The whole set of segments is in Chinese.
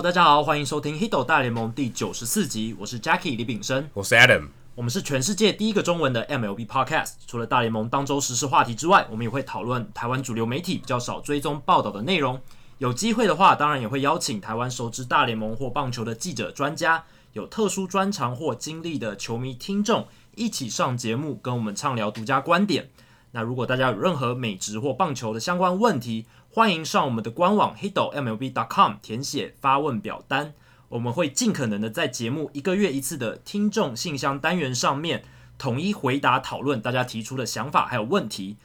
Hello，大家好，欢迎收听《Hito 大联盟》第九十四集，我是 Jackie 李炳生，我是 Adam，我们是全世界第一个中文的 MLB Podcast。除了大联盟当周时事话题之外，我们也会讨论台湾主流媒体比较少追踪报道的内容。有机会的话，当然也会邀请台湾熟知大联盟或棒球的记者、专家，有特殊专长或经历的球迷听众一起上节目，跟我们畅聊独家观点。那如果大家有任何美职或棒球的相关问题，欢迎上我们的官网 hitomlb.com 填写发问表单，我们会尽可能的在节目一个月一次的听众信箱单元上面统一回答讨论大家提出的想法还有问题。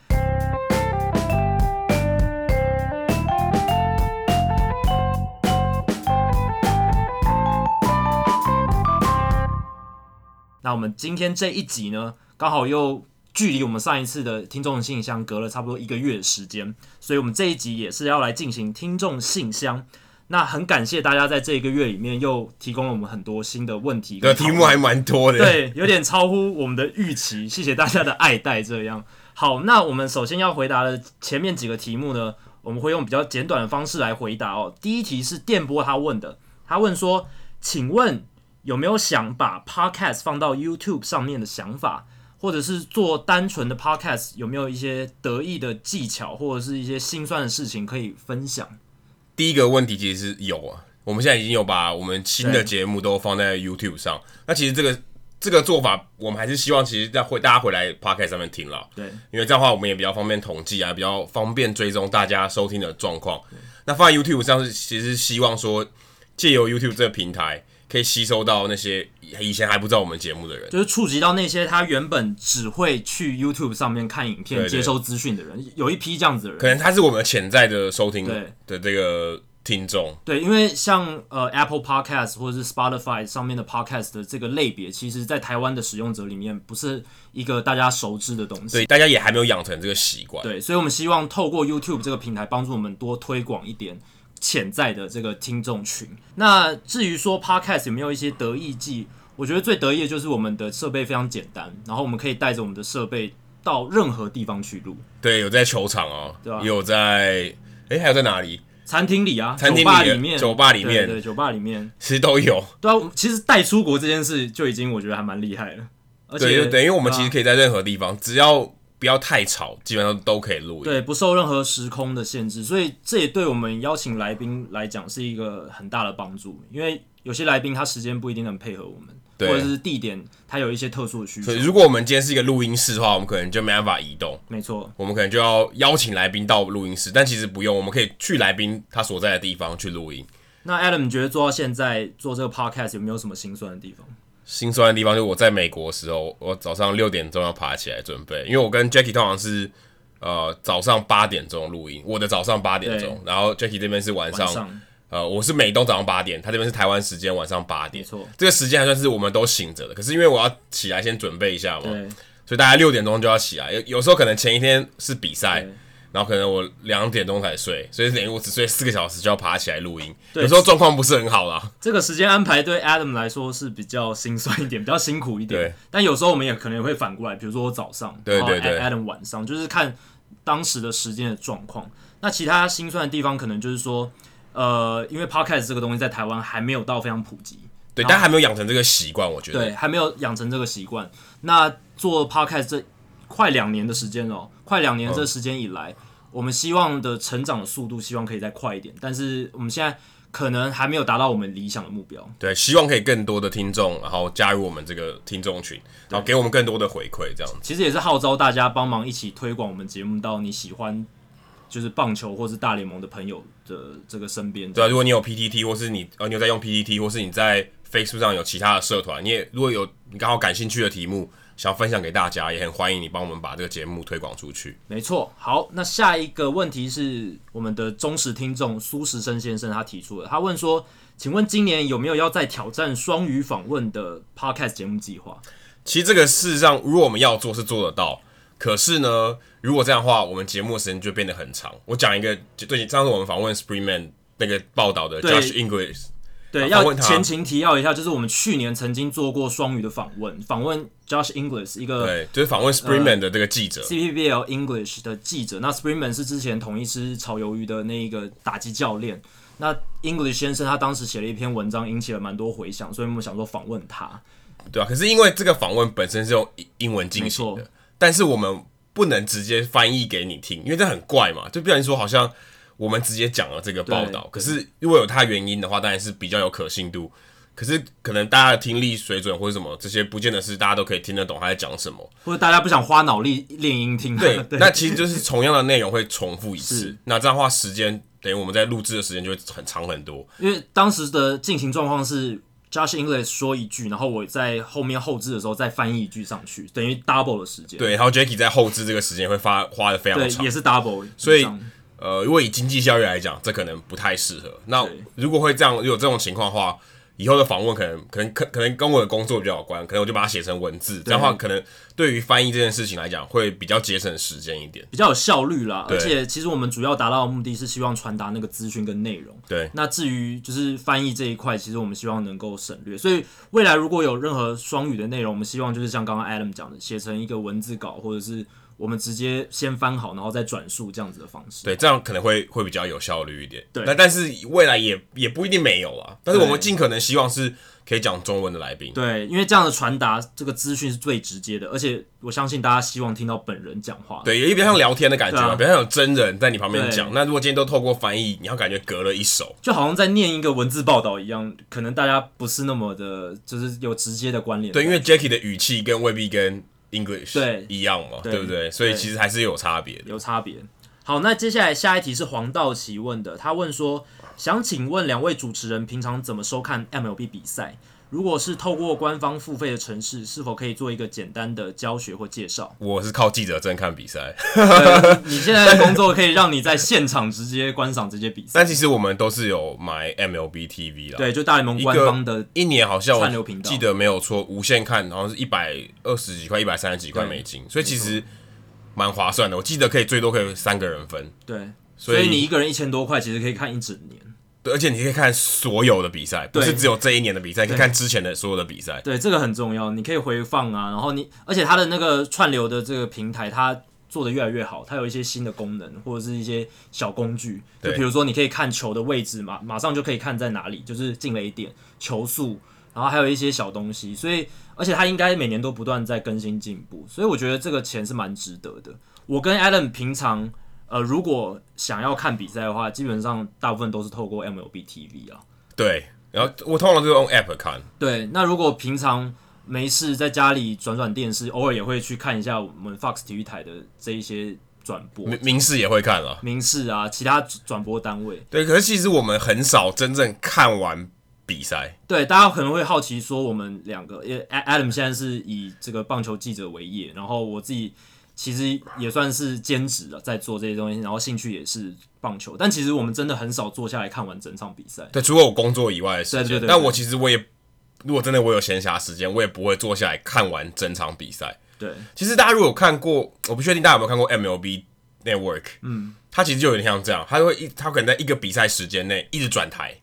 那我们今天这一集呢，刚好又。距离我们上一次的听众信箱隔了差不多一个月的时间，所以我们这一集也是要来进行听众信箱。那很感谢大家在这一个月里面又提供了我们很多新的问题，的题目还蛮多的，对，有点超乎我们的预期。谢谢大家的爱戴。这样好，那我们首先要回答的前面几个题目呢，我们会用比较简短的方式来回答哦。第一题是电波他问的，他问说：“请问有没有想把 Podcast 放到 YouTube 上面的想法？”或者是做单纯的 podcast，有没有一些得意的技巧，或者是一些心酸的事情可以分享？第一个问题其实是有啊，我们现在已经有把我们新的节目都放在 YouTube 上。那其实这个这个做法，我们还是希望其实在回大家回来 podcast 上面听了，对，因为这样的话我们也比较方便统计啊，比较方便追踪大家收听的状况。那放在 YouTube 上是其实希望说借由 YouTube 这个平台。可以吸收到那些以前还不知道我们节目的人，就是触及到那些他原本只会去 YouTube 上面看影片、接收资讯的人，有一批这样子的人，可能他是我们潜在的收听的这个听众。对，因为像呃 Apple Podcast 或者是 Spotify 上面的 Podcast 的这个类别，其实在台湾的使用者里面不是一个大家熟知的东西，对，大家也还没有养成这个习惯。对，所以我们希望透过 YouTube 这个平台帮助我们多推广一点。潜在的这个听众群。那至于说 Podcast 有没有一些得意技，我觉得最得意的就是我们的设备非常简单，然后我们可以带着我们的设备到任何地方去录。对，有在球场哦，对吧？有在，哎，还有在哪里？餐厅里啊，餐厅里面，酒吧里面，对，对，酒吧里面其实都有。对啊，其实带出国这件事就已经我觉得还蛮厉害了。而且对，等于我们其实可以在任何地方，啊、只要。不要太吵，基本上都可以录音。对，不受任何时空的限制，所以这也对我们邀请来宾来讲是一个很大的帮助。因为有些来宾他时间不一定能配合我们，或者是地点他有一些特殊的需求。所以如果我们今天是一个录音室的话，我们可能就没办法移动。没错，我们可能就要邀请来宾到录音室，但其实不用，我们可以去来宾他所在的地方去录音。那 Adam，你觉得做到现在做这个 Podcast 有没有什么心酸的地方？心酸的地方就是我在美国的时候，我早上六点钟要爬起来准备，因为我跟 Jackie 通常是呃早上八点钟录音，我的早上八点钟，然后 Jackie 这边是晚上，晚上。呃我是美东早上八点，他这边是台湾时间晚上八点，没错，这个时间还算是我们都醒着的，可是因为我要起来先准备一下嘛，所以大家六点钟就要起来，有有时候可能前一天是比赛。然后可能我两点钟才睡，所以等于我只睡四个小时就要爬起来录音。对有时候状况不是很好啦。这个时间安排对 Adam 来说是比较心酸一点，比较辛苦一点。对。但有时候我们也可能也会反过来，比如说我早上，对对对，Adam 晚上，就是看当时的时间的状况。那其他心酸的地方，可能就是说，呃，因为 Podcast 这个东西在台湾还没有到非常普及，对，但还没有养成这个习惯，我觉得。对，还没有养成这个习惯。那做 Podcast 这快两年的时间哦，快两年这时间以来。嗯我们希望的成长的速度，希望可以再快一点，但是我们现在可能还没有达到我们理想的目标。对，希望可以更多的听众，然后加入我们这个听众群，然后给我们更多的回馈，这样子。其实也是号召大家帮忙一起推广我们节目到你喜欢，就是棒球或是大联盟的朋友的这个身边。对啊，如果你有 PTT，或是你呃你有在用 PTT，或是你在 Facebook 上有其他的社团，你也如果有你刚好感兴趣的题目。想分享给大家，也很欢迎你帮我们把这个节目推广出去。没错，好，那下一个问题是我们的忠实听众苏时生先生他提出的，他问说：“请问今年有没有要再挑战双语访问的 Podcast 节目计划？”其实这个事实上，如果我们要做是做得到，可是呢，如果这样的话，我们节目的时间就变得很长。我讲一个，就对，上次我们访问 Springman 那个报道的 Josh Ingles。对，要前情提要一下，就是我们去年曾经做过双语的访问，访问 Josh English 一个，对，就是访问 Springman 的这个记者、呃、，CPBL English 的记者。那 Springman 是之前同一狮炒鱿鱼的那一个打击教练。那 English 先生他当时写了一篇文章，引起了蛮多回响，所以我们想说访问他。对啊，可是因为这个访问本身是用英文进行的，但是我们不能直接翻译给你听，因为这很怪嘛，就不然说好像我们直接讲了这个报道。可是如果有他原因的话，当然是比较有可信度。可是可能大家的听力水准或者什么这些，不见得是大家都可以听得懂他在讲什么，或者大家不想花脑力练音听。对，对，那其实就是同样的内容会重复一次，那这样的话时间等于我们在录制的时间就会很长很多。因为当时的进行状况是 Josh English 说一句，然后我在后面后置的时候再翻译一句上去，等于 double 的时间。对，然后 Jacky 在后置这个时间会花花的非常长，也是 double。所以呃，如果以经济效益来讲，这可能不太适合。那如果会这样有这种情况的话。以后的访问可能可能可可能跟我的工作比较有关，可能我就把它写成文字，这样的话可能对于翻译这件事情来讲会比较节省时间一点，比较有效率啦。而且其实我们主要达到的目的是希望传达那个资讯跟内容。对，那至于就是翻译这一块，其实我们希望能够省略。所以未来如果有任何双语的内容，我们希望就是像刚刚 Adam 讲的，写成一个文字稿或者是。我们直接先翻好，然后再转述这样子的方式。对，这样可能会会比较有效率一点。对，那但是未来也也不一定没有啊。但是我们尽可能希望是可以讲中文的来宾。对，因为这样的传达这个资讯是最直接的，而且我相信大家希望听到本人讲话。对，也比较像聊天的感觉嘛，比较像有真人在你旁边讲。那如果今天都透过翻译，你要感觉隔了一手，就好像在念一个文字报道一样，可能大家不是那么的，就是有直接的关联。对，因为 Jacky 的语气跟未必跟。English 对一样嘛，对，对不对？所以其实还是有差别的，有差别。好，那接下来下一题是黄道奇问的，他问说，想请问两位主持人平常怎么收看 MLB 比赛？如果是透过官方付费的城市，是否可以做一个简单的教学或介绍？我是靠记者证看比赛。你现在的工作可以让你在现场直接观赏这些比赛。但其实我们都是有买 MLB TV 啦。对，就大联盟官方的，一年好像我记得没有错，无限看，好像是一百二十几块、一百三十几块美金，所以其实蛮划算的。我记得可以最多可以三个人分。对，所以你一个人一千多块，其实可以看一整年。对，而且你可以看所有的比赛，不是只有这一年的比赛，可以看之前的所有的比赛。对，这个很重要，你可以回放啊，然后你，而且它的那个串流的这个平台，它做的越来越好，它有一些新的功能或者是一些小工具，就比如说你可以看球的位置嘛，马上就可以看在哪里，就是进了一点、球速，然后还有一些小东西，所以而且它应该每年都不断在更新进步，所以我觉得这个钱是蛮值得的。我跟 Adam 平常。呃，如果想要看比赛的话，基本上大部分都是透过 MLB TV 啊。对，然后我通常都用 App 看。对，那如果平常没事在家里转转电视，偶尔也会去看一下我们 Fox 体育台的这一些转播。民视也会看了。民视啊，其他转播单位。对，可是其实我们很少真正看完比赛。对，大家可能会好奇说，我们两个，因为 Adam 现在是以这个棒球记者为业，然后我自己。其实也算是兼职了，在做这些东西，然后兴趣也是棒球。但其实我们真的很少坐下来看完整场比赛。对，除了我工作以外的时间。对对对对。但我其实我也，如果真的我有闲暇时间，我也不会坐下来看完整场比赛。对。其实大家如果有看过，我不确定大家有没有看过 MLB Network。嗯。它其实就有点像这样，它会一，它可能在一个比赛时间内一直转台，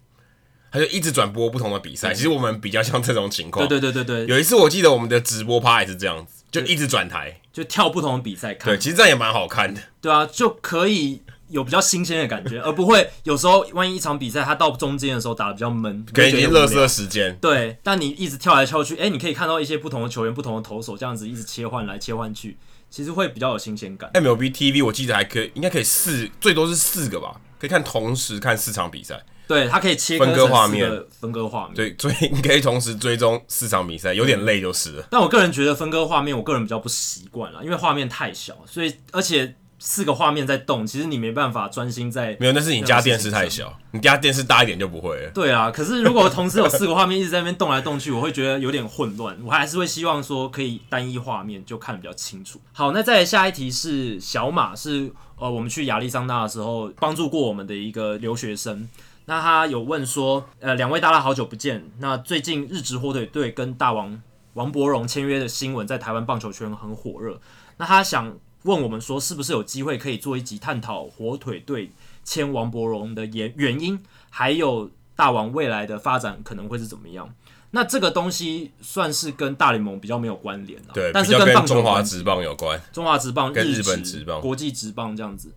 他就一直转播不同的比赛。其实我们比较像这种情况。对对对对对。有一次我记得我们的直播趴也是这样子。就一直转台，就跳不同的比赛看。对，其实这样也蛮好看的。对啊，就可以有比较新鲜的感觉，而不会有时候万一一场比赛它到中间的时候打的比较闷，给你乐色时间。对，但你一直跳来跳去，哎、欸，你可以看到一些不同的球员、不同的投手这样子一直切换来切换去，其实会比较有新鲜感。MLB TV 我记得还可以，应该可以四，最多是四个吧，可以看同时看四场比赛。对，它可以切分割画面，分割画面。对，追你可以同时追踪四场比赛，有点累就是了。但我个人觉得分割画面，我个人比较不习惯了，因为画面太小，所以而且四个画面在动，其实你没办法专心在。没有，那是你家电视太小，你家电视大一点就不会了。对啊，可是如果同时有四个画面一直在那边动来动去，我会觉得有点混乱。我还是会希望说可以单一画面就看得比较清楚。好，那再来下一题是小马，是呃我们去亚利桑那的时候帮助过我们的一个留学生。那他有问说，呃，两位大大好久不见。那最近日职火腿队跟大王王柏荣签约的新闻在台湾棒球圈很火热。那他想问我们说，是不是有机会可以做一集探讨火腿队签王柏荣的原原因，还有大王未来的发展可能会是怎么样？那这个东西算是跟大联盟比较没有关联的，对，但是跟棒球中华职棒有关，中华职棒、跟日本职棒、国际职棒这样子。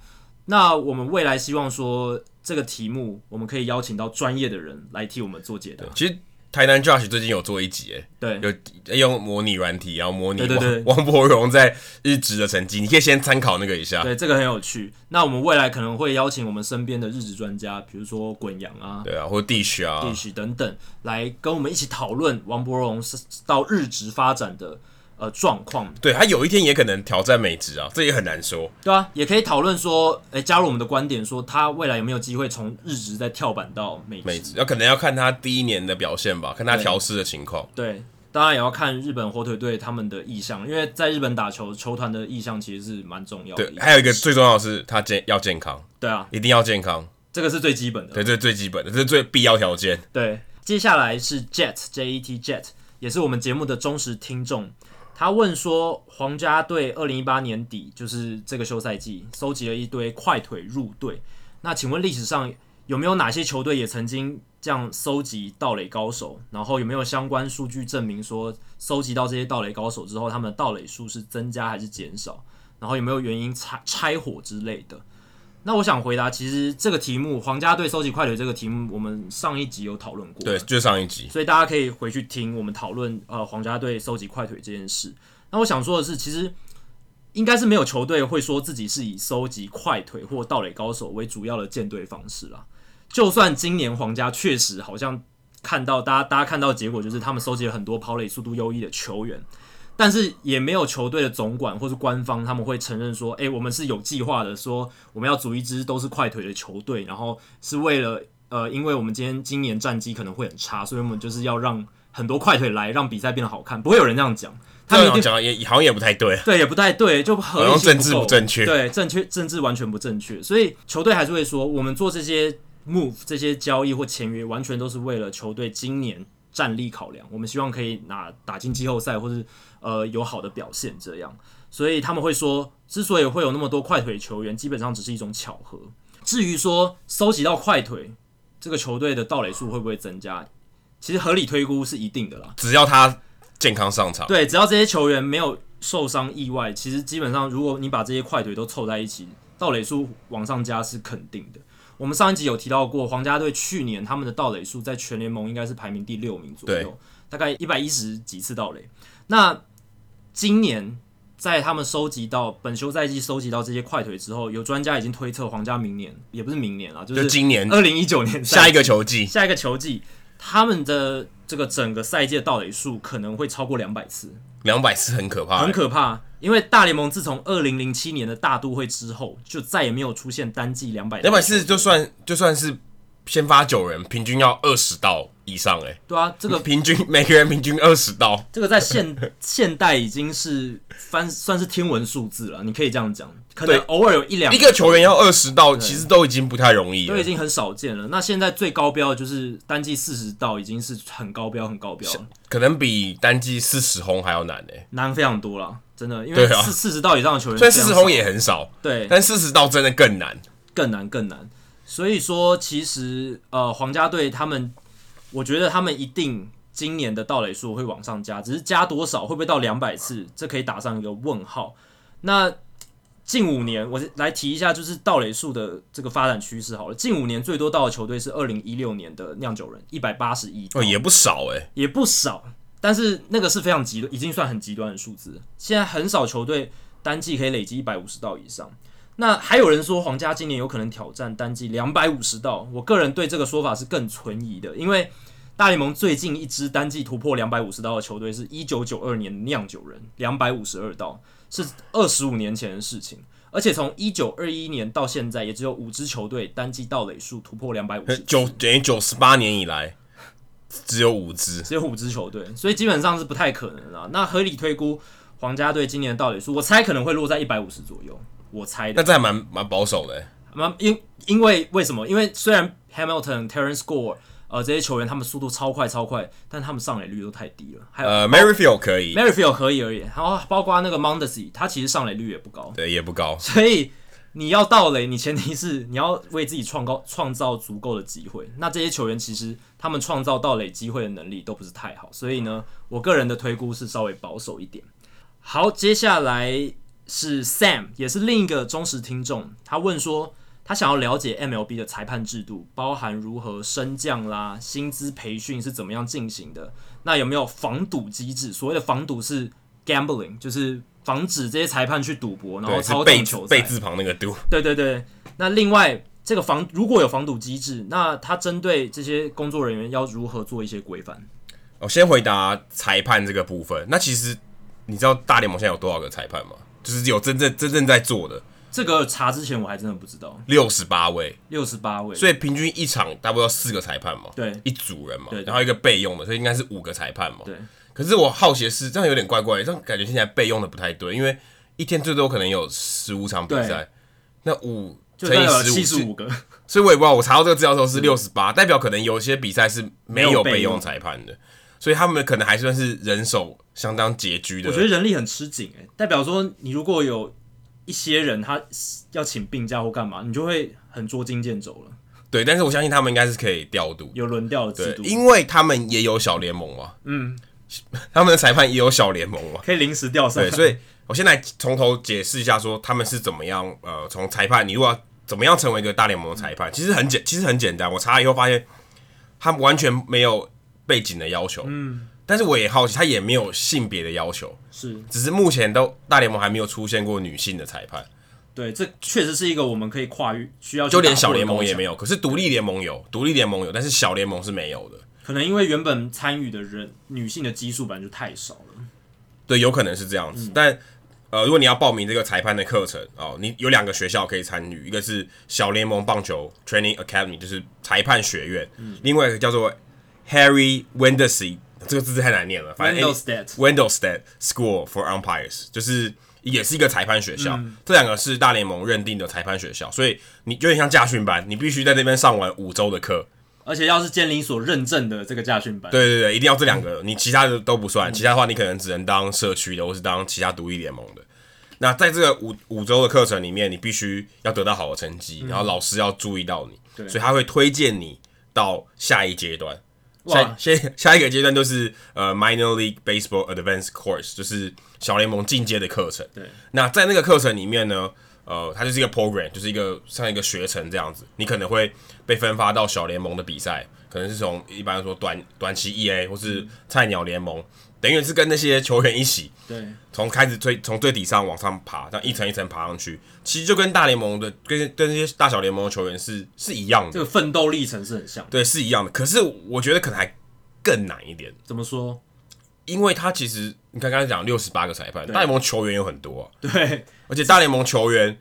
那我们未来希望说这个题目，我们可以邀请到专业的人来替我们做解答。其实台南 Josh 最近有做一集，哎，对，有用模拟软体，然后模拟王对对对 王柏融在日职的成绩，你可以先参考那个一下。对，这个很有趣。那我们未来可能会邀请我们身边的日职专家，比如说滚阳啊，对啊，或者 Dish 啊，Dish 等等，来跟我们一起讨论王伯融是到日职发展的。呃，状况对他有一天也可能挑战美职啊，这也很难说。对啊，也可以讨论说，哎、欸，加入我们的观点，说他未来有没有机会从日职再跳板到美职？美职要可能要看他第一年的表现吧，看他调试的情况。对，当然也要看日本火腿队他们的意向，因为在日本打球，球团的意向其实是蛮重要的。对，还有一个最重要的是他健要健康。对啊，一定要健康，这个是最基本的。对，这是最基本的，这是最必要条件。对，接下来是 Jet J E T Jet，也是我们节目的忠实听众。他问说：“皇家队二零一八年底，就是这个休赛季，收集了一堆快腿入队。那请问历史上有没有哪些球队也曾经这样收集盗垒高手？然后有没有相关数据证明说，收集到这些盗垒高手之后，他们的盗垒数是增加还是减少？然后有没有原因拆拆伙之类的？”那我想回答，其实这个题目，皇家队收集快腿这个题目，我们上一集有讨论过。对，就上一集。所以大家可以回去听我们讨论呃皇家队收集快腿这件事。那我想说的是，其实应该是没有球队会说自己是以收集快腿或盗垒高手为主要的建队方式啦。就算今年皇家确实好像看到大家大家看到的结果，就是他们收集了很多跑垒速度优异的球员。但是也没有球队的总管或是官方他们会承认说，诶、欸，我们是有计划的，说我们要组一支都是快腿的球队，然后是为了呃，因为我们今天今年战绩可能会很差，所以我们就是要让很多快腿来，让比赛变得好看。不会有人这样讲，他们讲也好像也不太对，对，也不太对，就好像政治不正确，对，正确。政治完全不正确，所以球队还是会说，我们做这些 move 这些交易或签约，完全都是为了球队今年战力考量，我们希望可以拿打进季后赛，或是呃有好的表现这样，所以他们会说，之所以会有那么多快腿球员，基本上只是一种巧合。至于说收集到快腿，这个球队的盗垒数会不会增加？其实合理推估是一定的啦，只要他健康上场。对，只要这些球员没有受伤意外，其实基本上如果你把这些快腿都凑在一起，盗垒数往上加是肯定的。我们上一集有提到过，皇家队去年他们的盗垒数在全联盟应该是排名第六名左右，大概一百一十几次盗垒。那今年在他们收集到本休赛季收集到这些快腿之后，有专家已经推测皇家明年也不是明年了，就是今年二零一九年下一个球季，下一个球季他们的这个整个赛季的盗垒数可能会超过两百次。两百是很可怕，很可怕，因为大联盟自从二零零七年的大都会之后，就再也没有出现单季两百。两百四就算就算是先发九人，平均要二十道以上哎。对啊，这个平均 每个人平均二十道，这个在现 现代已经是翻算是天文数字了，你可以这样讲。可能偶尔有一两一个球员要二十道，其实都已经不太容易了，都已经很少见了。那现在最高标就是单季四十道，已经是很高标很高标了，可能比单季四十轰还要难诶、欸，难非常多了，真的。因为四四十道以上的球员，虽然四十轰也很少，对，但四十道真的更难，更难更难。所以说，其实呃，皇家队他们，我觉得他们一定今年的盗垒数会往上加，只是加多少，会不会到两百次，这可以打上一个问号。那近五年，我来提一下，就是盗垒数的这个发展趋势好了。近五年最多盗的球队是二零一六年的酿酒人，一百八十一，哦，也不少诶，也不少。但是那个是非常极端，已经算很极端的数字。现在很少球队单季可以累积一百五十盗以上。那还有人说皇家今年有可能挑战单季两百五十道，我个人对这个说法是更存疑的，因为大联盟最近一支单季突破两百五十道的球队是一九九二年的酿酒人，两百五十二道。是二十五年前的事情，而且从一九二一年到现在，也只有五支球队单季盗垒数突破两百五十。九等于九十八年以来，只有五支，只有五支球队，所以基本上是不太可能了。那合理推估，皇家队今年的盗垒数，我猜可能会落在一百五十左右。我猜的，那这还蛮蛮保守的。蛮因因为为什么？因为虽然 Hamilton、Terrence Gore。呃，这些球员他们速度超快超快，但他们上垒率都太低了。还有呃，Maryfield 可以，Maryfield 可以而已。然后包括那个 Mondesi，他其实上垒率也不高，对，也不高。所以你要盗垒，你前提是你要为自己创造创造足够的机会。那这些球员其实他们创造盗垒机会的能力都不是太好，所以呢，我个人的推估是稍微保守一点。好，接下来是 Sam，也是另一个忠实听众。他问说，他想要了解 MLB 的裁判制度，包含如何升降啦、薪资培训是怎么样进行的。那有没有防赌机制？所谓的防赌是 gambling，就是防止这些裁判去赌博，然后操纵球赛。贝字旁那个赌。对对对。那另外，这个防如果有防堵机制，那他针对这些工作人员要如何做一些规范？我先回答裁判这个部分。那其实你知道大联盟现在有多少个裁判吗？就是有真正真正在做的，这个查之前我还真的不知道。六十八位，六十八位，所以平均一场大概要四个裁判嘛，对，一组人嘛，然后一个备用的，所以应该是五个裁判嘛，对。可是我好奇的是，这样有点怪怪，这样感觉现在备用的不太对，因为一天最多可能有十五场比赛，那五乘以十五，七十五个，所以我也不知道，我查到这个资料的时候是六十八，代表可能有些比赛是没有备用。裁判的，所以他们可能还算是人手相当拮据的。我觉得人力很吃紧，哎，代表说你如果有。一些人他要请病假或干嘛，你就会很捉襟见肘了。对，但是我相信他们应该是可以调度，有轮调的制度，因为他们也有小联盟嘛。嗯，他们的裁判也有小联盟嘛，可以临时调上。对，所以我先来从头解释一下，说他们是怎么样。呃，从裁判，你如果要怎么样成为一个大联盟的裁判，嗯，其实很简，其实很简单。我查了以后发现，他们完全没有背景的要求。嗯。但是我也好奇，他也没有性别的要求，是，只是目前都大联盟还没有出现过女性的裁判。对，这确实是一个我们可以跨越需要，就连小联盟也没有，可是独立联盟有，独立联盟有，但是小联盟是没有的。可能因为原本参与的人女性的基数本来就太少了。对，有可能是这样子。嗯、但呃，如果你要报名这个裁判的课程哦，你有两个学校可以参与，一个是小联盟棒球 Training Academy，就是裁判学院，嗯、另外一个叫做 Harry Wendelstedt 这个字太难念了，反正 Wendelstedt School for Umpires 就是也是一个裁判学校，嗯、这两个是大联盟认定的裁判学校，所以你有点像驾训班，你必须在那边上完五周的课，而且要是监理所认证的这个驾训班，对对对，一定要这两个，你其他的都不算，嗯、其他的话你可能只能当社区的，或是当其他独立联盟的。那在这个五五周的课程里面，你必须要得到好的成绩，嗯、然后老师要注意到你，所以他会推荐你到下一阶段。下下下一个阶段就是呃，Minor League Baseball Advanced Course，就是小联盟进阶的课程。对，那在那个课程里面呢，呃，它就是一个 program，就是一个像一个学程这样子。你可能会被分发到小联盟的比赛，可能是从一般来说短短期 EA 或是菜鸟联盟。等于是跟那些球员一起，对，从开始最从最底上往上爬，这样一层一层爬上去，其实就跟大联盟的跟跟那些大小联盟的球员是是一样的，这个奋斗历程是很像，对，是一样的。可是我觉得可能还更难一点。怎么说？因为他其实你看刚才讲六十八个裁判，大联盟球员有很多啊，对，而且大联盟球员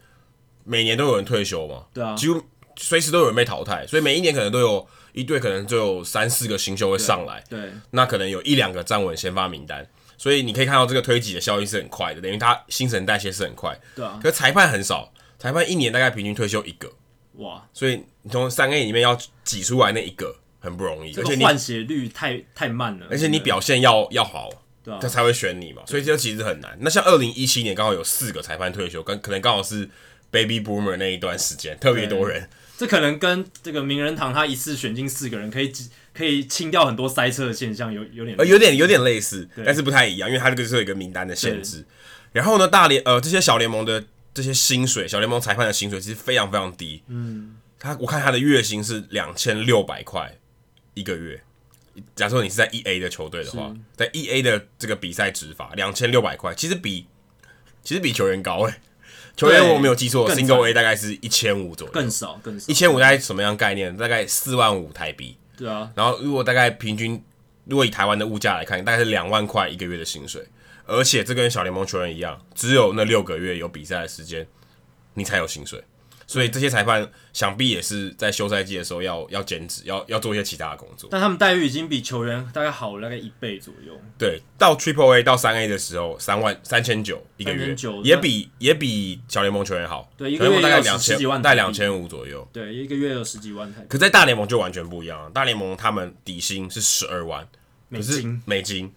每年都有人退休嘛，对啊，几乎随时都有人被淘汰，所以每一年可能都有。一队可能就有三四个新秀会上来，对，对，那可能有一两个站稳先发名单，所以你可以看到这个推挤的效应是很快的，等于他新陈代谢是很快，对啊。可是裁判很少，裁判一年大概平均退休一个，哇，所以你从三 A 里面要挤出来那一个很不容易，而且换血率太太慢了，而且你表现要要好，对啊，他才会选你嘛，所以这其实很难。那像二零一七年刚好有四个裁判退休，跟可能刚好是 Baby Boomer 那一段时间特别多人。这可能跟这个名人堂他一次选进四个人，可以可以清掉很多塞车的现象，有有点呃有点有点类似，但是不太一样，因为他这个是有一个名单的限制。然后呢，大联呃这些小联盟的这些薪水，小联盟裁判的薪水其实非常非常低。嗯，他我看他的月薪是两千六百块一个月。假设你是在 E A 的球队的话，在 E A 的这个比赛执法两千六百块，其实比其实比球员高诶、欸。球员我没有记错，Single A 大概是一千五左右，更少更少。一千五大概什么样概念？大概四万五台币。对啊。然后如果大概平均，如果以台湾的物价来看，大概是两万块一个月的薪水。而且这跟小联盟球员一样，只有那六个月有比赛的时间，你才有薪水。所以这些裁判想必也是在休赛季的时候要要兼职，要要做一些其他的工作。但他们待遇已经比球员大概好了大概一倍左右。对，到 Triple A 到三 A 的时候，三万三千九一个月，也比也比小联盟球员好。对，一个月大概两千，大概两千五左右。对，一个月有十几万台。可在大联盟就完全不一样了，大联盟他们底薪是十二万美金，美金。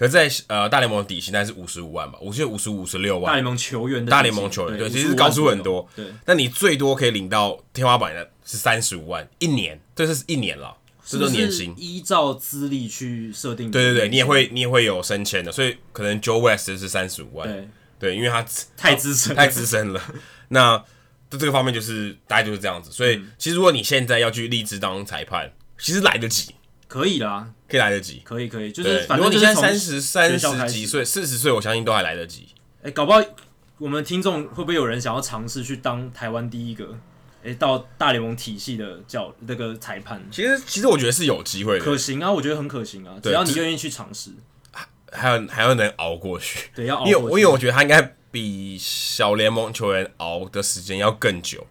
可是在呃大联盟底薪大概是五十五万吧，我记得五十五十六万。大联盟球员的大联盟球员对，其实高出很多。对，那你最多可以领到天花板的是三十五万一年，这是一年了，这是年薪。依照资历去设定。对对对，你也会你也会有升迁的，所以可能 Joe West 是三十五万，对对，因为他太资深，太资深了。那在这个方面就是大概就是这样子。所以、嗯、其实如果你现在要去立志当裁判，其实来得及，可以啦，可以来得及，可以可以。就是反正你现在三十三十几岁、四十岁，我相信都还来得及。哎、欸，搞不好我们听众会不会有人想要尝试去当台湾第一个？哎、欸，到大联盟体系的教那个裁判，其实其实我觉得是有机会的，可行啊，我觉得很可行啊，只要你愿意去尝试，还有还要能熬过去，对，要熬过去，因为因为我觉得他应该比小联盟球员熬的时间要更久，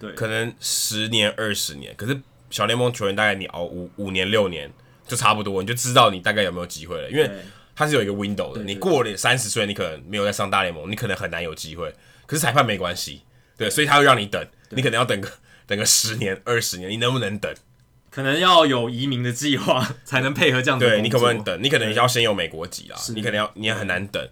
对，可能十年二十年，可是小联盟球员大概你熬五五年六年就差不多，你就知道你大概有没有机会了，因为他是有一个 window 的，你过了三十岁，你可能没有再上大联盟，你可能很难有机会，可是裁判没关系，对，所以他会让你等。你可能要等个 等个十年二十年，你能不能等？可能要有移民的计划 才能配合这样子。对，你可不可能等？你可能要先有美国籍啦，你可能要你也很难等。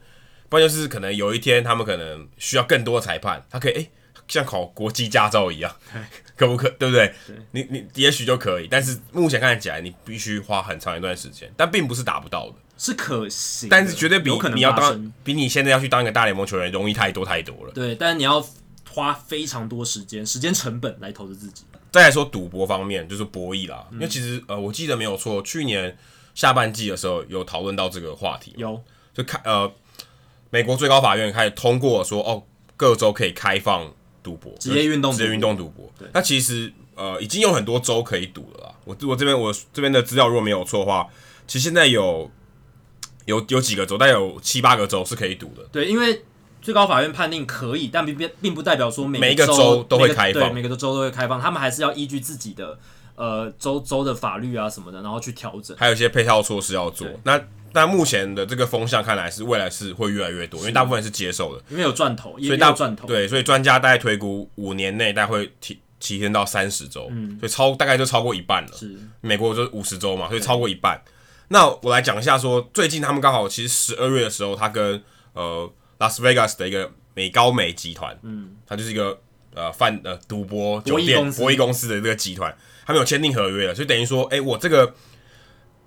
不然就是可能有一天他们可能需要更多裁判，他可以哎、欸、像考国际驾照一样，可不可？对不对？对你你也许就可以，但是目前看起来你必须花很长一段时间，但并不是达不到的，是可行，但是绝对比你要当比你现在要去当一个大联盟球员容易太多太多了。对，但是你要。花非常多时间、时间成本来投资自己。再来说赌博方面，就是博弈啦。嗯、因为其实呃，我记得没有错，去年下半季的时候有讨论到这个话题。有，就开呃，美国最高法院开始通过说，哦，各州可以开放赌博，职业运动、职业运动赌博。对，那其实呃，已经有很多州可以赌了啦。我我这边我这边的资料如果没有错的话，其实现在有有有几个州，大概有七八个州是可以赌的。对，因为。最高法院判定可以，但并并并不代表说每，每一个州都会开放，对，每个州都会开放，他们还是要依据自己的呃州州的法律啊什么的，然后去调整。还有一些配套措施要做。那但目前的这个风向看来是未来是会越来越多，因为大部分人是接受的，因为有赚头，所以大赚头。对，所以专家大概推估五年内大概会提提升到三十周，嗯，所以超大概就超过一半了。是美国就五十周嘛，所以超过一半。那我来讲一下说，最近他们刚好其实十二月的时候，他跟呃。拉斯维加斯的一个美高美集团，嗯，它就是一个呃贩呃赌博酒店博弈公司的这个集团，他们有签订合约了，所以等于说，哎、欸，我这个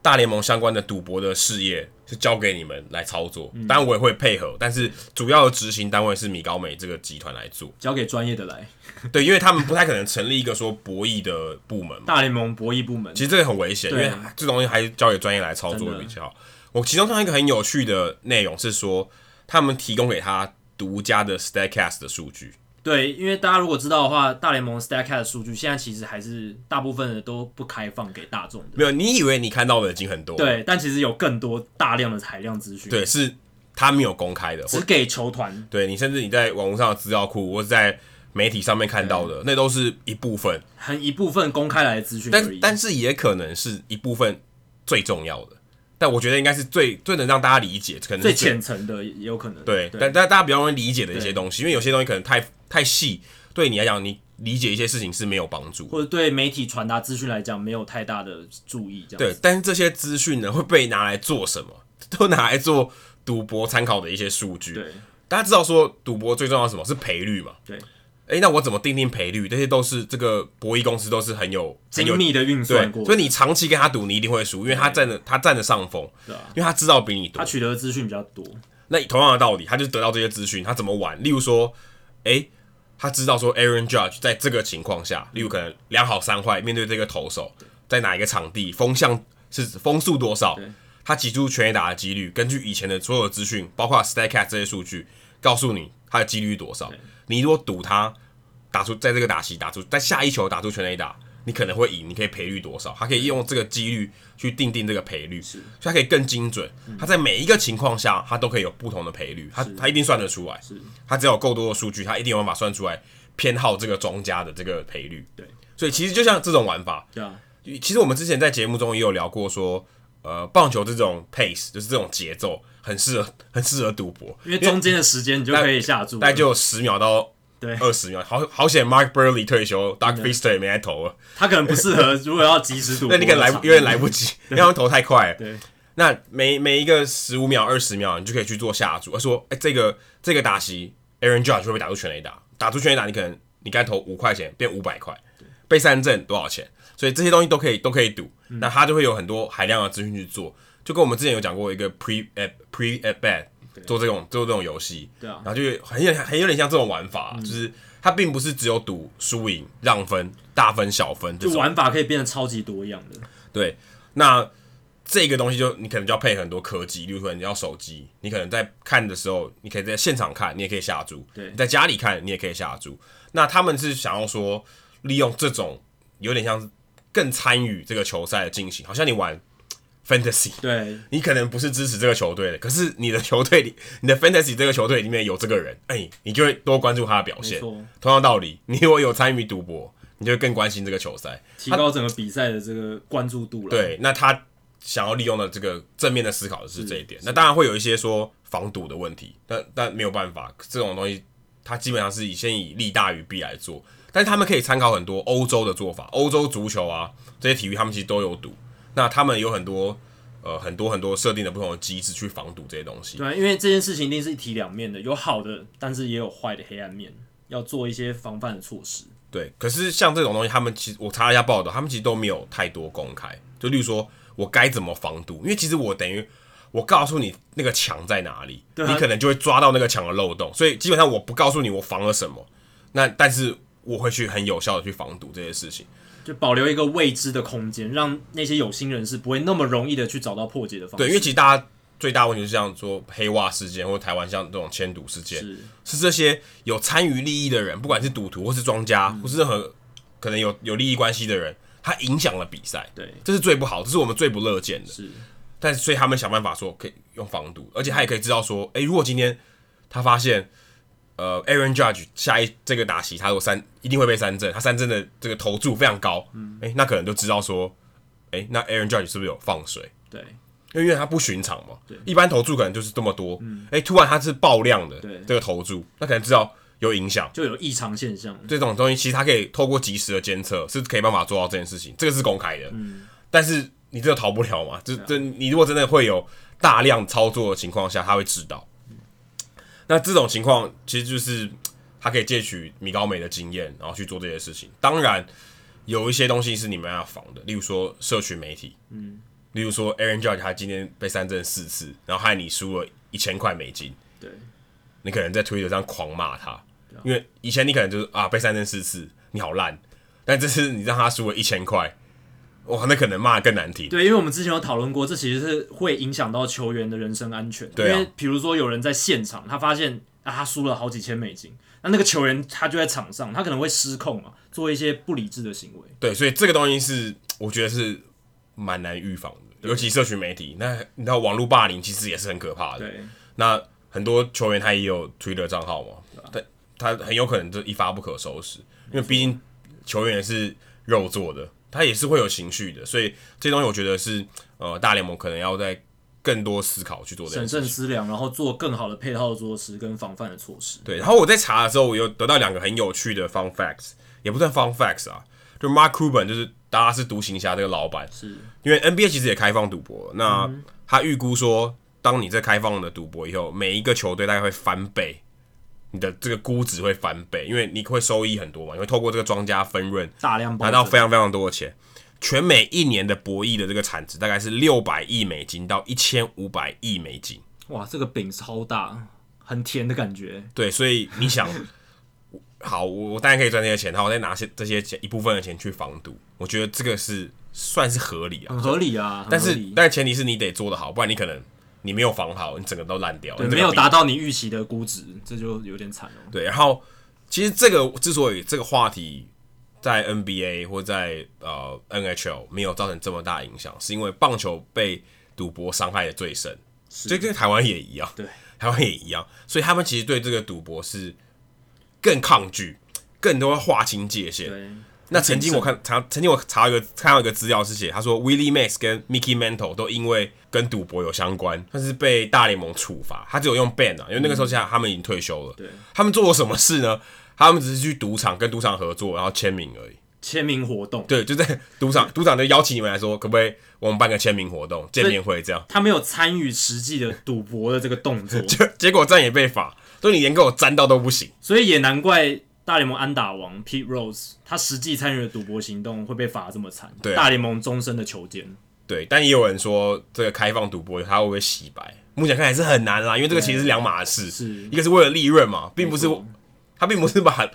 大联盟相关的赌博的事业是交给你们来操作，当然我也会配合，但是主要的执行单位是米高美这个集团来做，交给专业的来，对，因为他们不太可能成立一个说博弈的部门，大联盟博弈部门，其实这个很危险，因为这东西还是交给专业来操作比较好。我其中看到一个很有趣的内容是说。他们提供给他独家的 Statcast 的数据。对，因为大家如果知道的话，大联盟 Statcast 的数据现在其实还是大部分的都不开放给大众的。没有，你以为你看到的已经很多。对，但其实有更多大量的海量资讯。对，是他没有公开的，只给球团。对，你甚至你在网络上的资料库或者在媒体上面看到的，那都是一部分，很一部分公开来的资讯。但但是也可能是一部分最重要的。但我觉得应该是最最能让大家理解，可能最浅层的也有可能。对，对但但大家比较容易理解的一些东西，因为有些东西可能太太细，对你来讲，你理解一些事情是没有帮助，或者对媒体传达资讯来讲没有太大的注意。这样对，但是这些资讯呢会被拿来做什么？都拿来做赌博参考的一些数据。对，大家知道说赌博最重要的是什么？是赔率嘛？对。哎、欸，那我怎么定定赔率？这些都是这个博弈公司都是很有精密的运算过，所以你长期跟他赌，你一定会输，因为他占的他占的上风，对啊，因为他知道比你多，他取得的资讯比较多。那同样的道理，他就得到这些资讯，他怎么玩？例如说，哎、欸，他知道说 Aaron Judge 在这个情况下，例如可能两好三坏，面对这个投手，在哪一个场地，风向是风速多少，他击出全垒打的几率，根据以前的所有的资讯，包括 Statcast 这些数据，告诉你他的几率多少。你如果赌他。打出在这个打席打出，在下一球打出全垒打，你可能会赢，你可以赔率多少？他可以用这个几率去定定这个赔率，是，所以他可以更精准。他在每一个情况下，他都可以有不同的赔率，他他一定算得出来。是，他只要有够多的数据，他一定有办法算出来偏好这个庄家的这个赔率。对，所以其实就像这种玩法，对啊，其实我们之前在节目中也有聊过，说，呃，棒球这种 pace 就是这种节奏，很适合很适合赌博，因为中间的时间你就可以下注，大概就有十秒到。对，二十秒，好好险，Mark Buehrle 退休，Doug Fister 也没来投了。他可能不适合，如果要及时赌，那你可能来，有点来不及，因为他们投太快了。对，那每每一个十五秒、二十秒，你就可以去做下注，说，哎、欸，这个这个打席，Aaron Judge 会不会打出全垒打？打出全垒打，你可能你该投五块钱变五百块，被三振多少钱？所以这些东西都可以都可以赌，那他就会有很多海量的资讯去做，就跟我们之前有讲过一个 pre at pre at bat。做这种做这种游戏，对啊，然后就很有很有点像这种玩法，嗯、就是它并不是只有赌输赢、让分、大分、小分，就玩法可以变得超级多样的。对，那这个东西就你可能就要配很多科技，例如说你要手机，你可能在看的时候，你可以在现场看，你也可以下注；对，在家里看，你也可以下注。那他们是想要说，利用这种有点像更参与这个球赛的进行，好像你玩。Fantasy，对，你可能不是支持这个球队的，可是你的球队里，你的 Fantasy 这个球队里面有这个人，哎、欸，你就会多关注他的表现。同样道理，你如果有参与赌博，你就会更关心这个球赛，提高整个比赛的这个关注度了。对，那他想要利用的这个正面的思考的是这一点。那当然会有一些说防赌的问题，但但没有办法，这种东西它基本上是以先以利大于弊来做。但是他们可以参考很多欧洲的做法，欧洲足球啊这些体育，他们其实都有赌。那他们有很多，呃，很多很多设定的不同的机制去防堵这些东西。对，因为这件事情一定是一体两面的，有好的，但是也有坏的黑暗面，要做一些防范的措施。对，可是像这种东西，他们其实我查了一下报道，他们其实都没有太多公开。就例如说我该怎么防堵，因为其实我等于我告诉你那个墙在哪里，你可能就会抓到那个墙的漏洞。所以基本上我不告诉你我防了什么，那但是我会去很有效的去防堵这些事情。就保留一个未知的空间，让那些有心人士不会那么容易的去找到破解的方式。对，因为其实大家最大问题是像说黑袜事件，或者台湾像这种迁赌事件，是是这些有参与利益的人，不管是赌徒或是庄家，嗯、或是任何可能有有利益关系的人，他影响了比赛。对，这是最不好，这是我们最不乐见的。是，但是所以他们想办法说可以用防赌，而且他也可以知道说，诶、欸，如果今天他发现。呃，Aaron Judge 下一这个打席，他如果三一定会被三振，他三振的这个投注非常高，嗯，哎、欸，那可能就知道说，哎、欸，那 Aaron Judge 是不是有放水？对，因为他不寻常嘛，对，一般投注可能就是这么多，嗯，哎、欸，突然他是爆量的，对，这个投注，那可能知道有影响，就有异常现象，这种东西其实他可以透过及时的监测，是可以办法做到这件事情，这个是公开的，嗯，但是你这个逃不了嘛，这这你如果真的会有大量操作的情况下，他会知道，那这种情况其实就是。他可以借取米高梅的经验，然后去做这些事情。当然，有一些东西是你们要防的，例如说社群媒体，嗯，例如说 Aaron Judge 他今天被三振四次，然后害你输了一千块美金，对，你可能在推特上狂骂他，因为以前你可能就是啊被三振四次，你好烂，但这次你让他输了一千块，哇，那可能骂更难听。对，因为我们之前有讨论过，这其实是会影响到球员的人身安全。对啊，因为比如说有人在现场，他发现啊他输了好几千美金。那那个球员他就在场上，他可能会失控嘛，做一些不理智的行为。对，所以这个东西是我觉得是蛮难预防的，尤其社群媒体。那你知道网络霸凌其实也是很可怕的。对，那很多球员他也有 Twitter 账号嘛，他他很有可能就一发不可收拾，因为毕竟球员也是肉做的，他也是会有情绪的。所以这些东西我觉得是呃大联盟可能要在。更多思考去做审慎思量，然后做更好的配套的措施跟防范的措施。对，然后我在查的时候，我又得到两个很有趣的 fun facts，也不算 fun facts 啊，就 Mark Cuban 就是大家是独行侠这个老板，是因为 NBA 其实也开放赌博，那他预估说，当你在开放的赌博以后，每一个球队大概会翻倍，你的这个估值会翻倍，因为你会收益很多嘛，你会透过这个庄家分润，大量拿到非常非常多的钱。全美一年的博弈的这个产值大概是六百亿美金到一千五百亿美金。哇，这个饼超大，很甜的感觉。对，所以你想，好，我我当然可以赚这些钱，然后我再拿些这些钱一部分的钱去防赌，我觉得这个是算是合理啊，很合理啊。但是，但是前提是你得做得好，不然你可能你没有防好，你整个都烂掉，对，没有达到你预期的估值，这就有点惨了。对，然后其实这个之所以这个话题。在 NBA 或在呃 NHL 没有造成这么大影响，是因为棒球被赌博伤害的最深，所以跟台湾也一样，对，台湾也一样，所以他们其实对这个赌博是更抗拒，更多划清界限。对，那曾经我看查，曾经我查一个看到一个资料是写，他说 Willie Mays 跟 Mickey Mantle 都因为跟赌博有相关，但是被大联盟处罚，他只有用 ban 啊，因为那个时候现在他们已经退休了。对，他们做过什么事呢？他们只是去赌场跟赌场合作，然后签名而已。签名活动，对，就在赌场，赌场就邀请你们来说，可不可以我们办个签名活动、见面会这样？他没有参与实际的赌博的这个动作，结结果这样也被罚，所以你连跟我沾到都不行。所以也难怪大联盟安打王 Pete Rose 他实际参与的赌博行动会被罚这么惨。对、啊，大联盟终身的囚监。对，但也有人说这个开放赌博他会不会洗白？目前看来是很难啦，因为这个其实是两码事，是一个是为了利润嘛，并不是他并不是把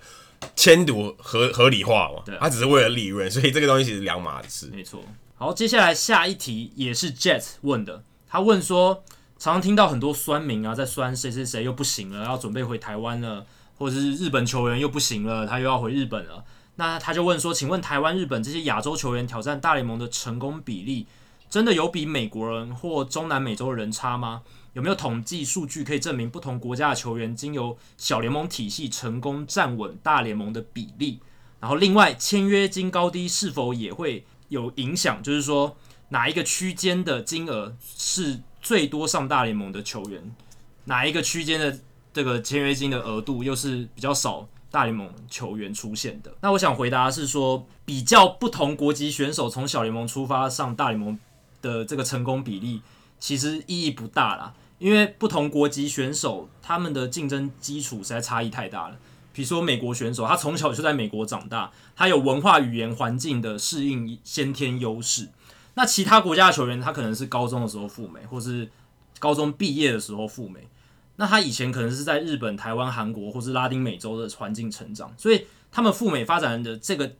签赌合合理化嘛，他只是为了利润，所以这个东西其实两码事。没错。好，接下来下一题也是 Jet 问的，他问说，常常听到很多酸民啊在酸谁谁谁又不行了，要准备回台湾了，或者是日本球员又不行了，他又要回日本了。那他就问说，请问台湾、日本这些亚洲球员挑战大联盟的成功比例，真的有比美国人或中南美洲人差吗？有没有统计数据可以证明不同国家的球员经由小联盟体系成功站稳大联盟的比例？然后另外签约金高低是否也会有影响？就是说哪一个区间的金额是最多上大联盟的球员，哪一个区间的这个签约金的额度又是比较少？大联盟球员出现的，那我想回答是说，比较不同国籍选手从小联盟出发上大联盟的这个成功比例，其实意义不大啦，因为不同国籍选手他们的竞争基础实在差异太大了。比如说美国选手，他从小就在美国长大，他有文化语言环境的适应先天优势。那其他国家的球员，他可能是高中的时候赴美，或是高中毕业的时候赴美。那他以前可能是在日本、台湾、韩国或是拉丁美洲的环境成长，所以他们赴美发展的这个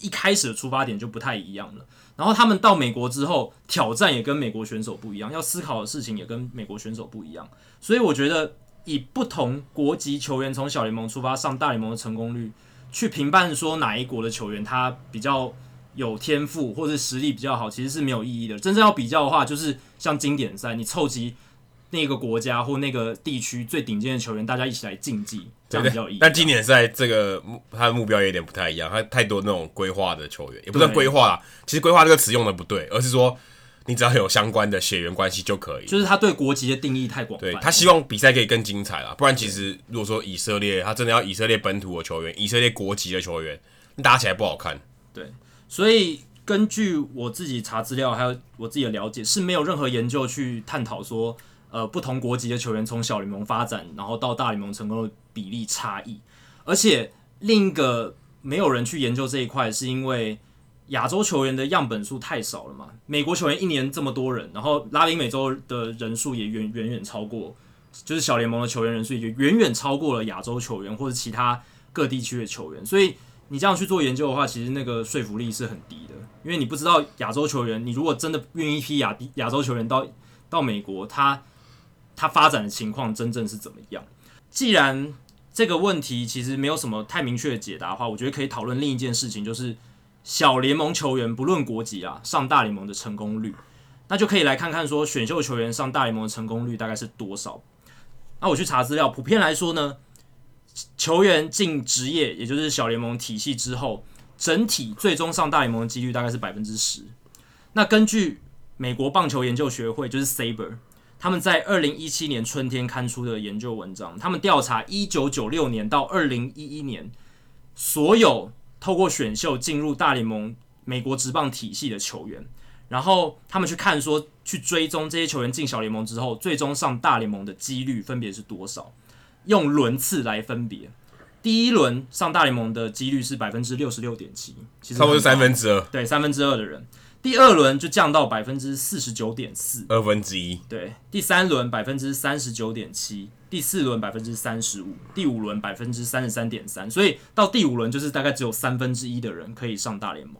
一开始的出发点就不太一样了。然后他们到美国之后，挑战也跟美国选手不一样，要思考的事情也跟美国选手不一样。所以我觉得以不同国籍球员从小联盟出发上大联盟的成功率，去评判说哪一国的球员他比较有天赋或者实力比较好，其实是没有意义的。真正要比较的话，就是像经典赛，你凑齐。那个国家或那个地区最顶尖的球员，大家一起来竞技，这样比较有意义。但今年赛这个他的目标有点不太一样，他太多那种规划的球员，也不算规划啦。其实规划这个词用的不对，而是说你只要有相关的血缘关系就可以。就是他对国籍的定义太广泛。对，他希望比赛可以更精彩啦，不然其实如果说以色列，他真的要以色列本土的球员，以色列国籍的球员，打起来不好看。对，所以根据我自己查资料，还有我自己的了解，是没有任何研究去探讨说。呃，不同国籍的球员从小联盟发展，然后到大联盟成功的比例差异，而且另一个没有人去研究这一块，是因为亚洲球员的样本数太少了嘛？美国球员一年这么多人，然后拉丁美洲的人数也远远远超过，就是小联盟的球员人数也远远超过了亚洲球员或者其他各地区的球员，所以你这样去做研究的话，其实那个说服力是很低的，因为你不知道亚洲球员，你如果真的愿意批亚亚洲球员到到美国，他。它发展的情况真正是怎么样？既然这个问题其实没有什么太明确的解答的话，我觉得可以讨论另一件事情，就是小联盟球员不论国籍啊，上大联盟的成功率，那就可以来看看说选秀球员上大联盟的成功率大概是多少。那我去查资料，普遍来说呢，球员进职业，也就是小联盟体系之后，整体最终上大联盟的几率大概是百分之十。那根据美国棒球研究学会，就是 Saber。他们在二零一七年春天刊出的研究文章，他们调查一九九六年到二零一一年所有透过选秀进入大联盟美国职棒体系的球员，然后他们去看说，去追踪这些球员进小联盟之后，最终上大联盟的几率分别是多少？用轮次来分别，第一轮上大联盟的几率是百分之六十六点七，其实差不多是三分之二，对，三分之二的人。第二轮就降到百分之四十九点四，二分之一。对，第三轮百分之三十九点七，第四轮百分之三十五，第五轮百分之三十三点三。所以到第五轮就是大概只有三分之一的人可以上大联盟。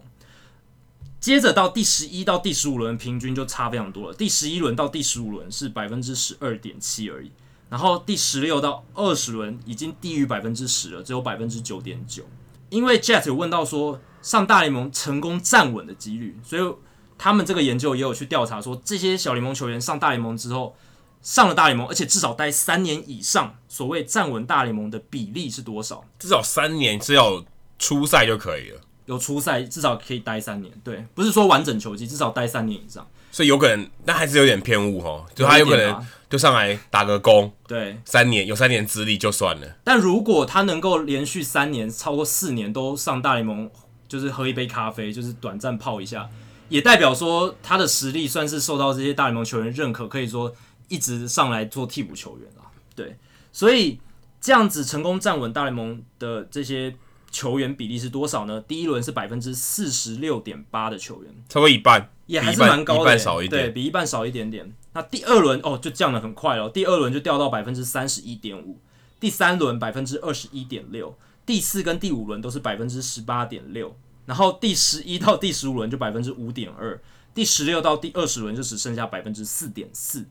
接着到第十一到第十五轮，平均就差非常多了。第十一轮到第十五轮是百分之十二点七而已，然后第十六到二十轮已经低于百分之十了，只有百分之九点九。因为 Jet 有问到说，上大联盟成功站稳的几率，所以他们这个研究也有去调查说，这些小联盟球员上大联盟之后，上了大联盟，而且至少待三年以上，所谓站稳大联盟的比例是多少？至少三年是要出赛就可以了，有初赛至少可以待三年，对，不是说完整球季，至少待三年以上。所以有可能，但还是有点偏误哦，就他有可能就上来打个工，对，三年有三年资历就算了。但如果他能够连续三年超过四年都上大联盟。就是喝一杯咖啡，就是短暂泡一下，也代表说他的实力算是受到这些大联盟球员认可，可以说一直上来做替补球员啊。对，所以这样子成功站稳大联盟的这些球员比例是多少呢？第一轮是百分之四十六点八的球员，超过一半，也还是蛮高的，一半少一点，对，比一半少一点点。那第二轮哦，就降得很快了，第二轮就掉到百分之三十一点五，第三轮百分之二十一点六，第四跟第五轮都是百分之十八点六，然后第十一到第十五轮就百分之五点二，第十六到第二十轮就只剩下百分之四点四。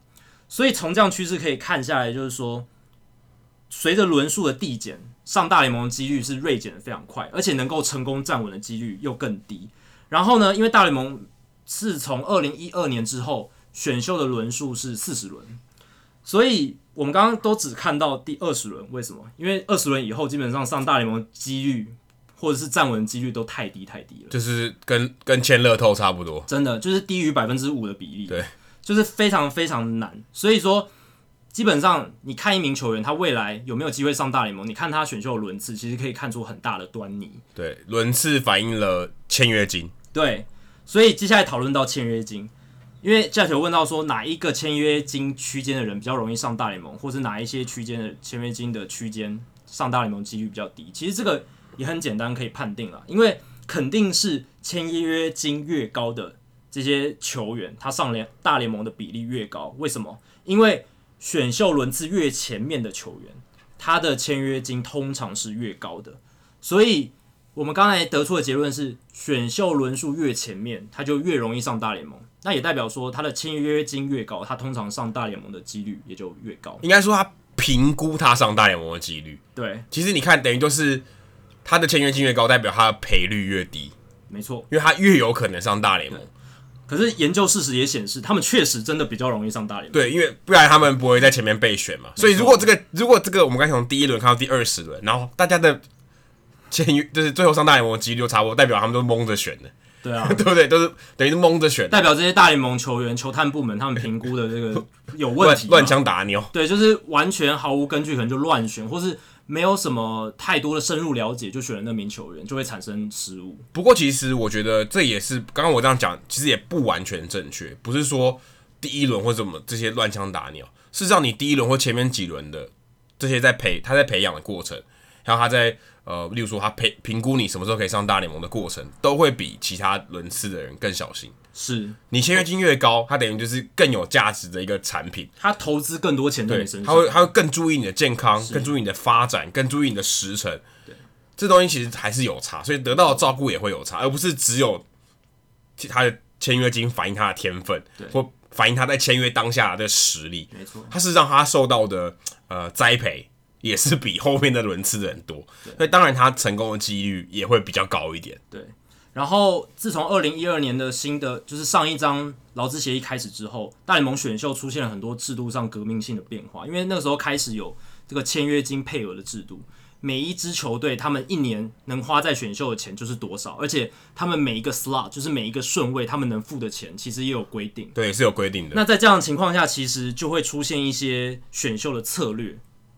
所以从这样趋势可以看下来，就是说，随着轮数的递减，上大联盟的几率是锐减的非常快，而且能够成功站稳的几率又更低。然后呢，因为大联盟是从二零一二年之后选秀的轮数是四十轮，所以我们刚刚都只看到第二十轮。为什么？因为二十轮以后基本上上大联盟几率或者是站稳的几率都太低太低了，就是跟跟签乐透差不多，真的就是低于百分之五的比例。对。就是非常非常难，所以说基本上你看一名球员他未来有没有机会上大联盟，你看他选秀的轮次，其实可以看出很大的端倪。对，轮次反映了签约金。对，所以接下来讨论到签约金，因为嘉球问到说哪一个签约金区间的人比较容易上大联盟，或是哪一些区间的签约金的区间上大联盟几率比较低。其实这个也很简单可以判定了，因为肯定是签约金越高的。这些球员他上联大联盟的比例越高，为什么？因为选秀轮次越前面的球员，他的签约金通常是越高的。所以，我们刚才得出的结论是，选秀轮数越前面，他就越容易上大联盟。那也代表说，他的签约金越高，他通常上大联盟的几率也就越高。应该说，他评估他上大联盟的几率。对，其实你看，等于就是他的签约金越高，代表他的赔率越低。没错，因为他越有可能上大联盟。可是研究事实也显示，他们确实真的比较容易上大联盟。对，因为不然他们不会在前面备选嘛。所以如果这个如果这个我们刚才从第一轮看到第二十轮，然后大家的签约就是最后上大联盟的几率就差不多，代表他们都蒙着选的。对啊，对不对？都是等于是蒙着选，代表这些大联盟球员、球探部门他们评估的这个 有问题，乱枪打鸟。对，就是完全毫无根据，可能就乱选，或是。没有什么太多的深入了解，就选了那名球员，就会产生失误。不过，其实我觉得这也是刚刚我这样讲，其实也不完全正确。不是说第一轮或者什么这些乱枪打鸟，是让你第一轮或前面几轮的这些在培他在培养的过程，然后他在呃，例如说他评评估你什么时候可以上大联盟的过程，都会比其他轮次的人更小心。是。你签约金越高，他等于就是更有价值的一个产品，他投资更多钱在你身上，他会他会更注意你的健康，更注意你的发展，更注意你的时辰。对，这东西其实还是有差，所以得到的照顾也会有差，而不是只有他的签约金反映他的天分，或反映他在签约当下的实力。没错，他是让他受到的呃栽培也是比后面的轮次的人多，所以当然他成功的几率也会比较高一点。对。然后，自从二零一二年的新的就是上一张劳资协议开始之后，大联盟选秀出现了很多制度上革命性的变化。因为那个时候开始有这个签约金配额的制度，每一支球队他们一年能花在选秀的钱就是多少，而且他们每一个 slot 就是每一个顺位他们能付的钱其实也有规定。对，是有规定的。那在这样的情况下，其实就会出现一些选秀的策略，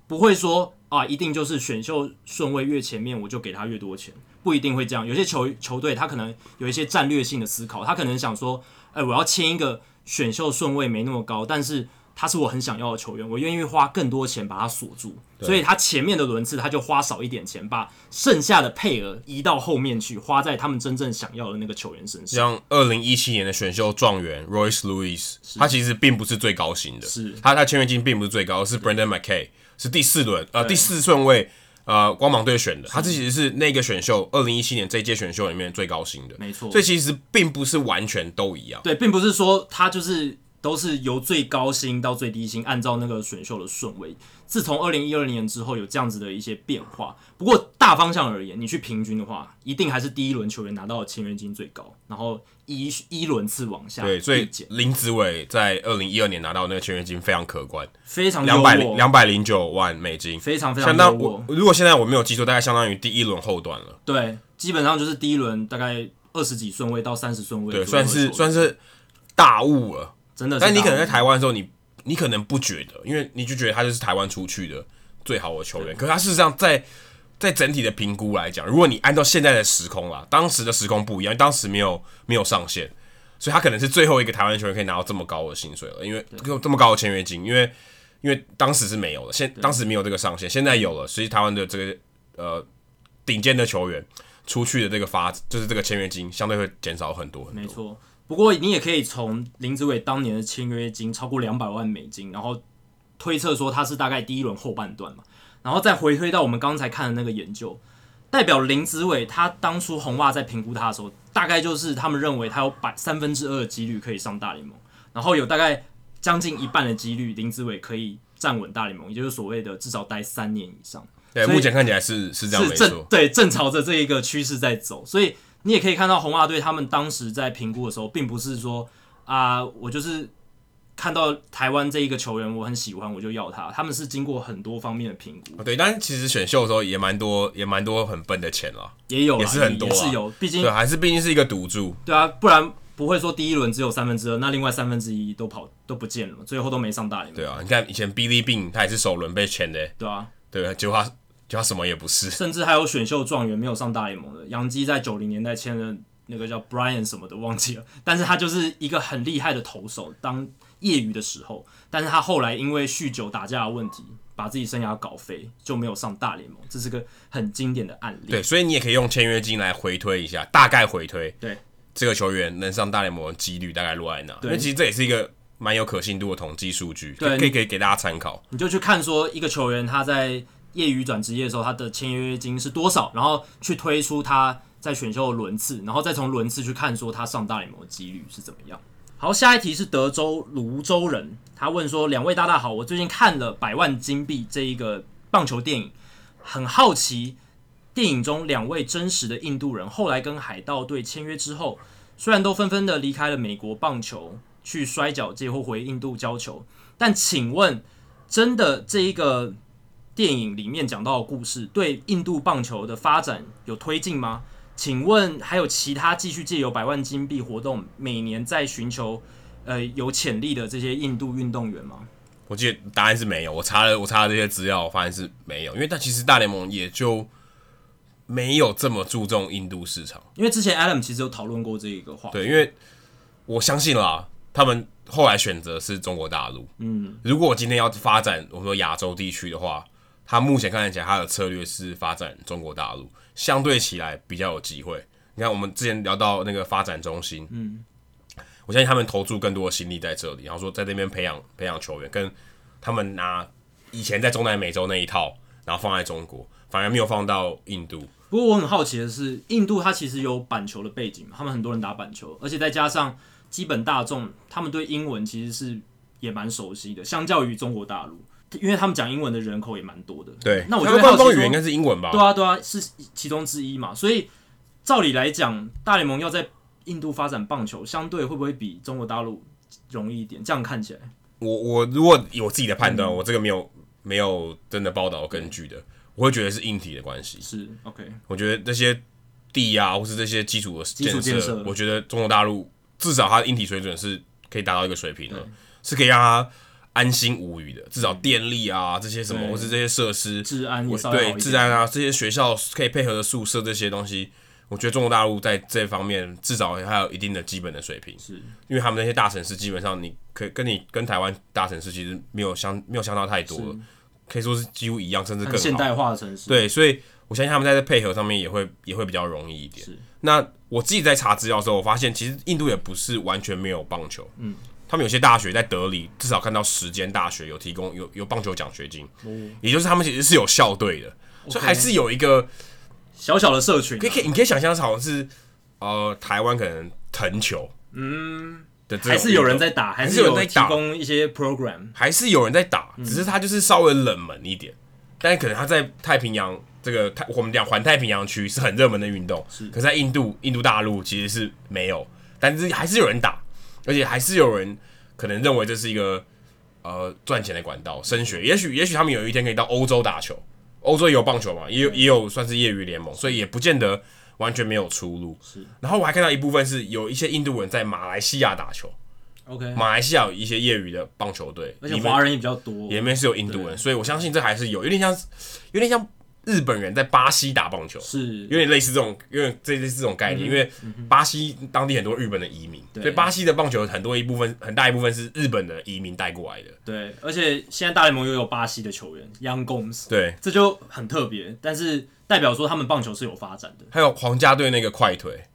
不会说啊，一定就是选秀顺位越前面我就给他越多钱。不一定会这样，有些球球队他可能有一些战略性的思考，他可能想说，哎，我要签一个选秀顺位没那么高，但是他是我很想要的球员，我愿意花更多钱把他锁住，所以他前面的轮次他就花少一点钱，把剩下的配额移到后面去，花在他们真正想要的那个球员身上。像二零一七年的选秀状元 Royce Lewis，他其实并不是最高薪的，是他他签约金并不是最高，是 Brendan McKay 是第四轮呃第四顺位。呃，光芒队选的，他这其实是那个选秀，二零一七年这一届选秀里面最高薪的，没错。所以其实并不是完全都一样，对，并不是说他就是都是由最高薪到最低薪，按照那个选秀的顺位。自从二零一二年之后，有这样子的一些变化。不过大方向而言，你去平均的话，一定还是第一轮球员拿到的签约金最高，然后一一轮次往下。对，所以林子伟在二零一二年拿到那个签约金非常可观，非常两百两百零九万美金，非常非常相当。我如果现在我没有记错，大概相当于第一轮后段了。对，基本上就是第一轮大概二十几顺位到三十顺位，对，算是算是大物了，真的。但你可能在台湾的时候，你。你可能不觉得，因为你就觉得他就是台湾出去的最好的球员。可是他事实上在在整体的评估来讲，如果你按照现在的时空啦，当时的时空不一样，当时没有没有上限，所以他可能是最后一个台湾球员可以拿到这么高的薪水了，因为这么高的签约金，因为因为当时是没有的，现当时没有这个上限，现在有了，所以台湾的这个呃顶尖的球员出去的这个发，就是这个签约金相对会减少很多很多。没错，不过你也可以从林子伟当年的签约金超过两百万美金，然后推测说他是大概第一轮后半段嘛，然后再回推到我们刚才看的那个研究，代表林子伟他当初红袜在评估他的时候，大概就是他们认为他有百三分之二的几率可以上大联盟，然后有大概将近一半的几率林子伟可以站稳大联盟，也就是所谓的至少待三年以上。对，目前看起来是是这样没错，正对，正朝着这一个趋势在走，所以你也可以看到红袜队他们当时在评估的时候，并不是说啊，我就是看到台湾这一个球员我很喜欢，我就要他，他们是经过很多方面的评估。对，但是其实选秀的时候也蛮多，也蛮多很笨的钱了，也有，也是很多，也是有，毕竟对，还是毕竟是一个赌注。对啊，不然不会说第一轮只有三分之二，那另外三分之一都跑都不见了，最后都没上大联盟。对啊，你看以前 Billy Beane 他也是首轮被签的，对啊，对啊，结果他。就他什么也不是，甚至还有选秀状元没有上大联盟的，杨基在九零年代签了那个叫 Brian 什么的忘记了，但是他就是一个很厉害的投手，当业余的时候，但是他后来因为酗酒打架的问题，把自己生涯搞废，就没有上大联盟，这是个很经典的案例。对，所以你也可以用签约金来回推一下，大概回推，对这个球员能上大联盟的几率大概落在哪？因为其实这也是一个蛮有可信度的统计数据，对，可以可以给大家参考。你就去看说一个球员他在。业余转职业的时候，他的签约金是多少？然后去推出他在选秀的轮次，然后再从轮次去看说他上大联盟的几率是怎么样。好，下一题是德州泸州人，他问说：两位大大好，我最近看了《百万金币》这一个棒球电影，很好奇电影中两位真实的印度人后来跟海盗队签约之后，虽然都纷纷的离开了美国棒球去摔角界或回印度教球，但请问真的这一个？电影里面讲到的故事对印度棒球的发展有推进吗？请问还有其他继续借由百万金币活动，每年在寻求呃有潜力的这些印度运动员吗？我记得答案是没有。我查了我查了这些资料，我发现是没有，因为但其实大联盟也就没有这么注重印度市场。因为之前 Adam 其实有讨论过这一个话。对，因为我相信啦，他们后来选择是中国大陆。嗯，如果我今天要发展我们说亚洲地区的话。他目前看起来，他的策略是发展中国大陆，相对起来比较有机会。你看，我们之前聊到那个发展中心，嗯，我相信他们投注更多的心力在这里，然后说在那边培养培养球员，跟他们拿以前在中南美洲那一套，然后放在中国，反而没有放到印度。不过我很好奇的是，印度它其实有板球的背景，他们很多人打板球，而且再加上基本大众，他们对英文其实是也蛮熟悉的，相较于中国大陆。因为他们讲英文的人口也蛮多的，对。那我觉得官方语言应该是英文吧？对啊，对啊，是其中之一嘛。所以照理来讲，大联盟要在印度发展棒球，相对会不会比中国大陆容易一点？这样看起来，我我如果有自己的判断，嗯、我这个没有没有真的报道根据的，我会觉得是硬体的关系。是 OK，我觉得这些地啊，或是这些基础的基础建设，我觉得中国大陆至少它的硬体水准是可以达到一个水平的，是可以让它。安心无虞的，至少电力啊这些什么，或是这些设施，治安也对治安啊这些学校可以配合的宿舍这些东西，我觉得中国大陆在这方面至少还有一定的基本的水平，是。因为他们那些大城市基本上你可以跟你跟台湾大城市其实没有相没有相差太多了，可以说是几乎一样，甚至更现代化的城市。对，所以我相信他们在这配合上面也会也会比较容易一点。是。那我自己在查资料的时候，我发现其实印度也不是完全没有棒球，嗯。他们有些大学在德里，至少看到十间大学有提供有有棒球奖学金，嗯，也就是他们其实是有校队的所以还是有一个小小的社群，啊。可以可以，你可以想象好像是呃台湾可能藤球，嗯，的还是有人在打，还是有人在提供一些 program，还是有人在打，只是他就是稍微冷门一点，嗯，但是可能他在太平洋这个太我们讲环太平洋区是很热门的运动，是，可是在印度印度大陆其实是没有，但是还是有人打。而且还是有人可能认为这是一个呃赚钱的管道，升学。也许也许他们有一天可以到欧洲打球，欧洲也有棒球嘛，也有也有算是业余联盟，所以也不见得完全没有出路。是。然后我还看到一部分是有一些印度人在马来西亚打球。OK。马来西亚有一些业余的棒球队，而且华人也比较多，里面是有印度人，所以我相信这还是有有点像有点像日本人在巴西打棒球，是。有点类似这种，有点这类似这种概念，嗯、因为巴西当地很多日本的移民，所以巴西的棒球很多一部分很大一部分是日本的移民带过来的。对，而且现在大联盟又有巴西的球员，Young Gomes，对，这就很特别，但是代表说他们棒球是有发展的。还有皇家队那个快腿，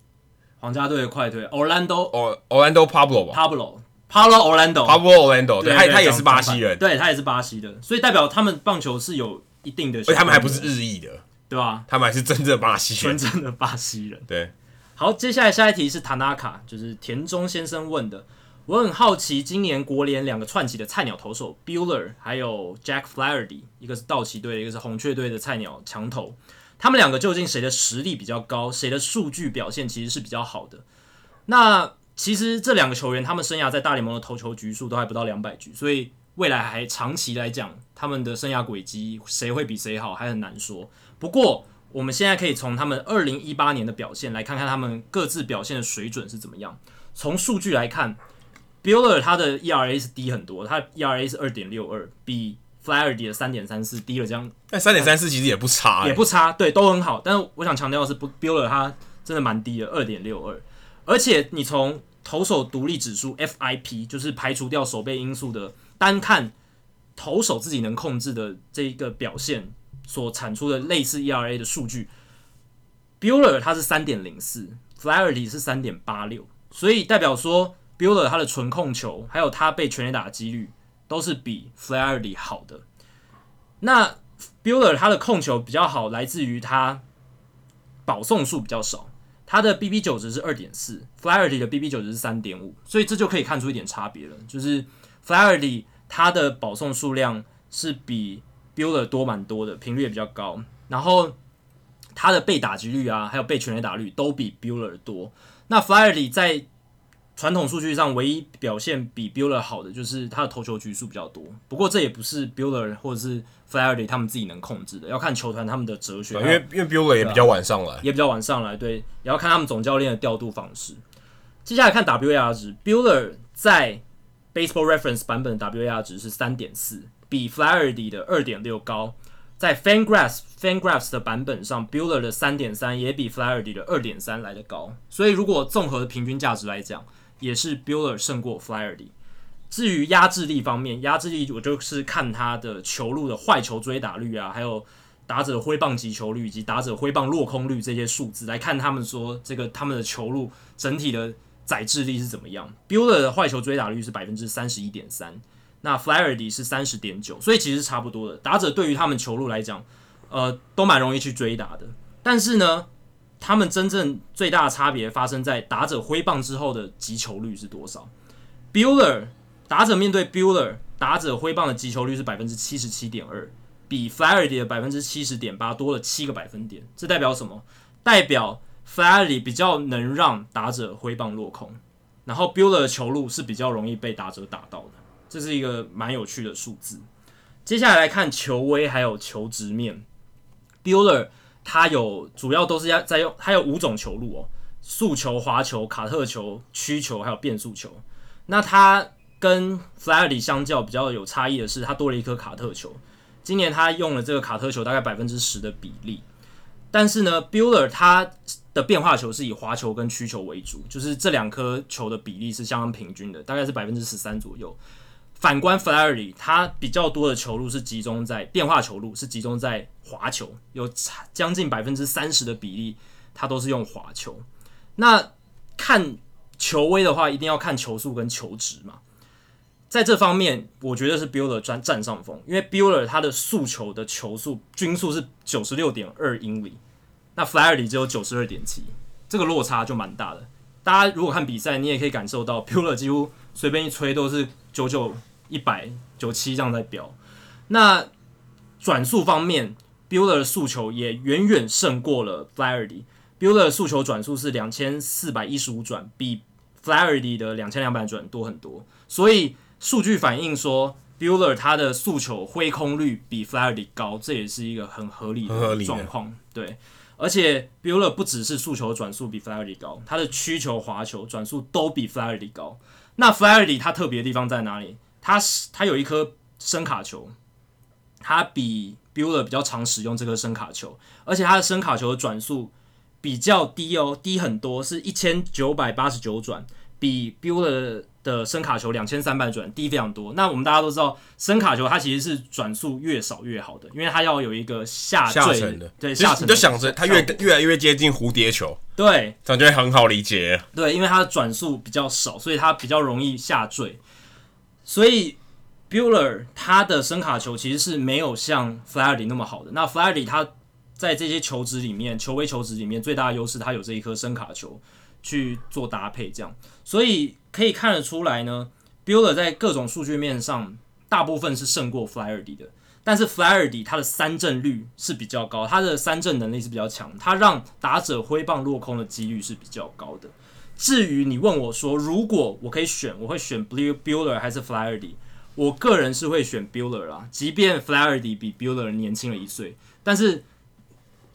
皇家队的快腿，Orlando，哦，Orlando Pablo 吧，Pablo，Pablo Orlando，Pablo Orlando，对，他他也是巴西人，对他也是巴西的，所以代表他们棒球是有一定的，而且他们还不是日裔的。对吧？他们还是真正的巴西人，真正的巴西人。对，好，接下来下一题是塔纳卡，就是田中先生问的。我很好奇，今年国联两个串起的菜鸟投手 Buehler 还有 Jack Flaherty，一个是道奇队，一个是红雀队的菜鸟强投，他们两个究竟谁的实力比较高，谁的数据表现其实是比较好的？那其实这两个球员，他们生涯在大联盟的投球局数都还不到两百局，所以未来还长期来讲，他们的生涯轨迹谁会比谁好，还很难说。不过，我们现在可以从他们二零一八年的表现来看看他们各自表现的水准是怎么样。从数据来看，Buehler 他的 ERA 是低很多，他 ERA 是二点六二，比 Flaherty 的三点三四低了这样。但三点三四其实也不差，欸，也不差，对，都很好。但是我想强调的是，Buehler 他真的蛮低的，二点六二。而且你从投手独立指数 FIP，就是排除掉守备因素的，单看投手自己能控制的这一个表现。所产出的类似 ERA 的数据，Buehler 它是三点零四，Flaherty 是三点八六，所以代表说 Bueller 他的纯控球还有他被全垒打的几率都是比 Flaherty 好的。那 Bueller 他的控球比较好，来自于他保送数比较少，他的 BB 九值是二点四，Flaherty 的 BB 九值是三点五，所以这就可以看出一点差别了，就是 Flaherty 他的保送数量是比 Bueller 多蛮多的，频率也比较高，然后他的被打击率啊，还有被全垒打率都比 Bueller 多。那 Flaherty 在传统数据上唯一表现比 Bueller 好的，就是他的投球局数比较多。不过这也不是 Bueller 或者是 Flaherty 他们自己能控制的，要看球团他们的哲学。因为因为 Bueller 也比较晚上来，也比较晚上来，对，也要看他们总教练的调度方式。接下来看 WAR 值，Bueller 在 Baseball Reference 版本的 WAR 值是三点四。比 Flaherty 的二点六高，在 Fangraphs Fangraphs 的版本上，Bueller 的三点三也比 Flaherty 的二点三来得高，所以如果综合的平均价值来讲，也是 Bueller 胜过 Flaherty。至于压制力方面，压制力我就是看他的球路的坏球追打率啊，还有打者挥棒击球率以及打者挥棒落空率这些数字来看，他们说这个他们的球路整体的载制力是怎么样。？Bueller 的坏球追打率是百分之三十一点三。那 Flaherty 是三十点九，所以其实差不多的。打者对于他们球路来讲，呃，都蛮容易去追打的。但是呢，他们真正最大的差别发生在打者挥棒之后的击球率是多少？Bueller 打者面对 Bueller 打者挥棒的击球率是百分之七十七点二，比 Flaherty 的百分之七十点八多了七个百分点。这代表什么？代表 flally 比较能让打者挥棒落空，然后 Buehler 的球路是比较容易被打者打到的。这是一个蛮有趣的数字。接下来来看球威还有球直面，Builder 他有主要都是要在用，他有五种球路哦，速球、滑球、卡特球、曲球还有变速球。那他跟 flally 相较比较有差异的是，他多了一颗卡特球。今年他用了这个卡特球大概百分之十的比例，但是呢，Bueller 他的变化球是以滑球跟曲球为主，就是这两颗球的比例是相当平均的，大概是百分之十三左右。反观 Flaherty，他比较多的球路是集中在变化球路，是集中在滑球，有将近百分之三十的比例，他都是用滑球。那看球威的话，一定要看球速跟球值嘛。在这方面，我觉得是 Buehler 占占上风，因为 Buehler 他的速球的球速均速是九十六点二英里，那 Flaherty 只有九十二点七，这个落差就蛮大的。大家如果看比赛，你也可以感受到 Buehler 几乎随便一吹都是九九。一百九七这样在飙，那转速方面，Buehler 的诉求也远远胜过了 Flaherty。Buehler 的速球转速是两千四百一十五转，比 Flaherty 的两千两百转多很多。所以数据反映说，Buehler 他的诉求挥空率比 Flaherty 高，这也是一个很合理的状况。对，而且 Buehler 不只是速球转速比 Flaherty 高，他的曲球、滑球转速都比 Flaherty 高。那 Flaherty 他特别的地方在哪里？他是他有一颗声卡球，他比 Buehler 比较常使用这颗声卡球，而且他的声卡球的转速比较低哦，低很多，是一千九百八十九转，比 Buehler 的声卡球两千三百转低非常多。那我们大家都知道，声卡球它其实是转速越少越好的，因为它要有一个下坠的，对，下沉。你就想着它越越来越接近蝴蝶球，对，感觉很好理解。对，因为它的转速比较少，所以它比较容易下坠。所以 Bueller 他的声卡球其实是没有像 Flaherty 那么好的。那 Flaherty 他在这些球质里面，球威球质里面最大的优势，他有这一颗声卡球去做搭配，这样，所以。可以看得出来呢，Bueller 在各种数据面上大部分是胜过 Flaherty 的，但是 Flaherty 他的三振率是比较高，他的三振能力是比较强，他让打者挥棒落空的几率是比较高的。至于你问我说，如果我可以选，我会选 Buehler 还是 Flaherty？我个人是会选 Bueller 啦，即便 Flaherty 比 Bueller 年轻了一岁，但是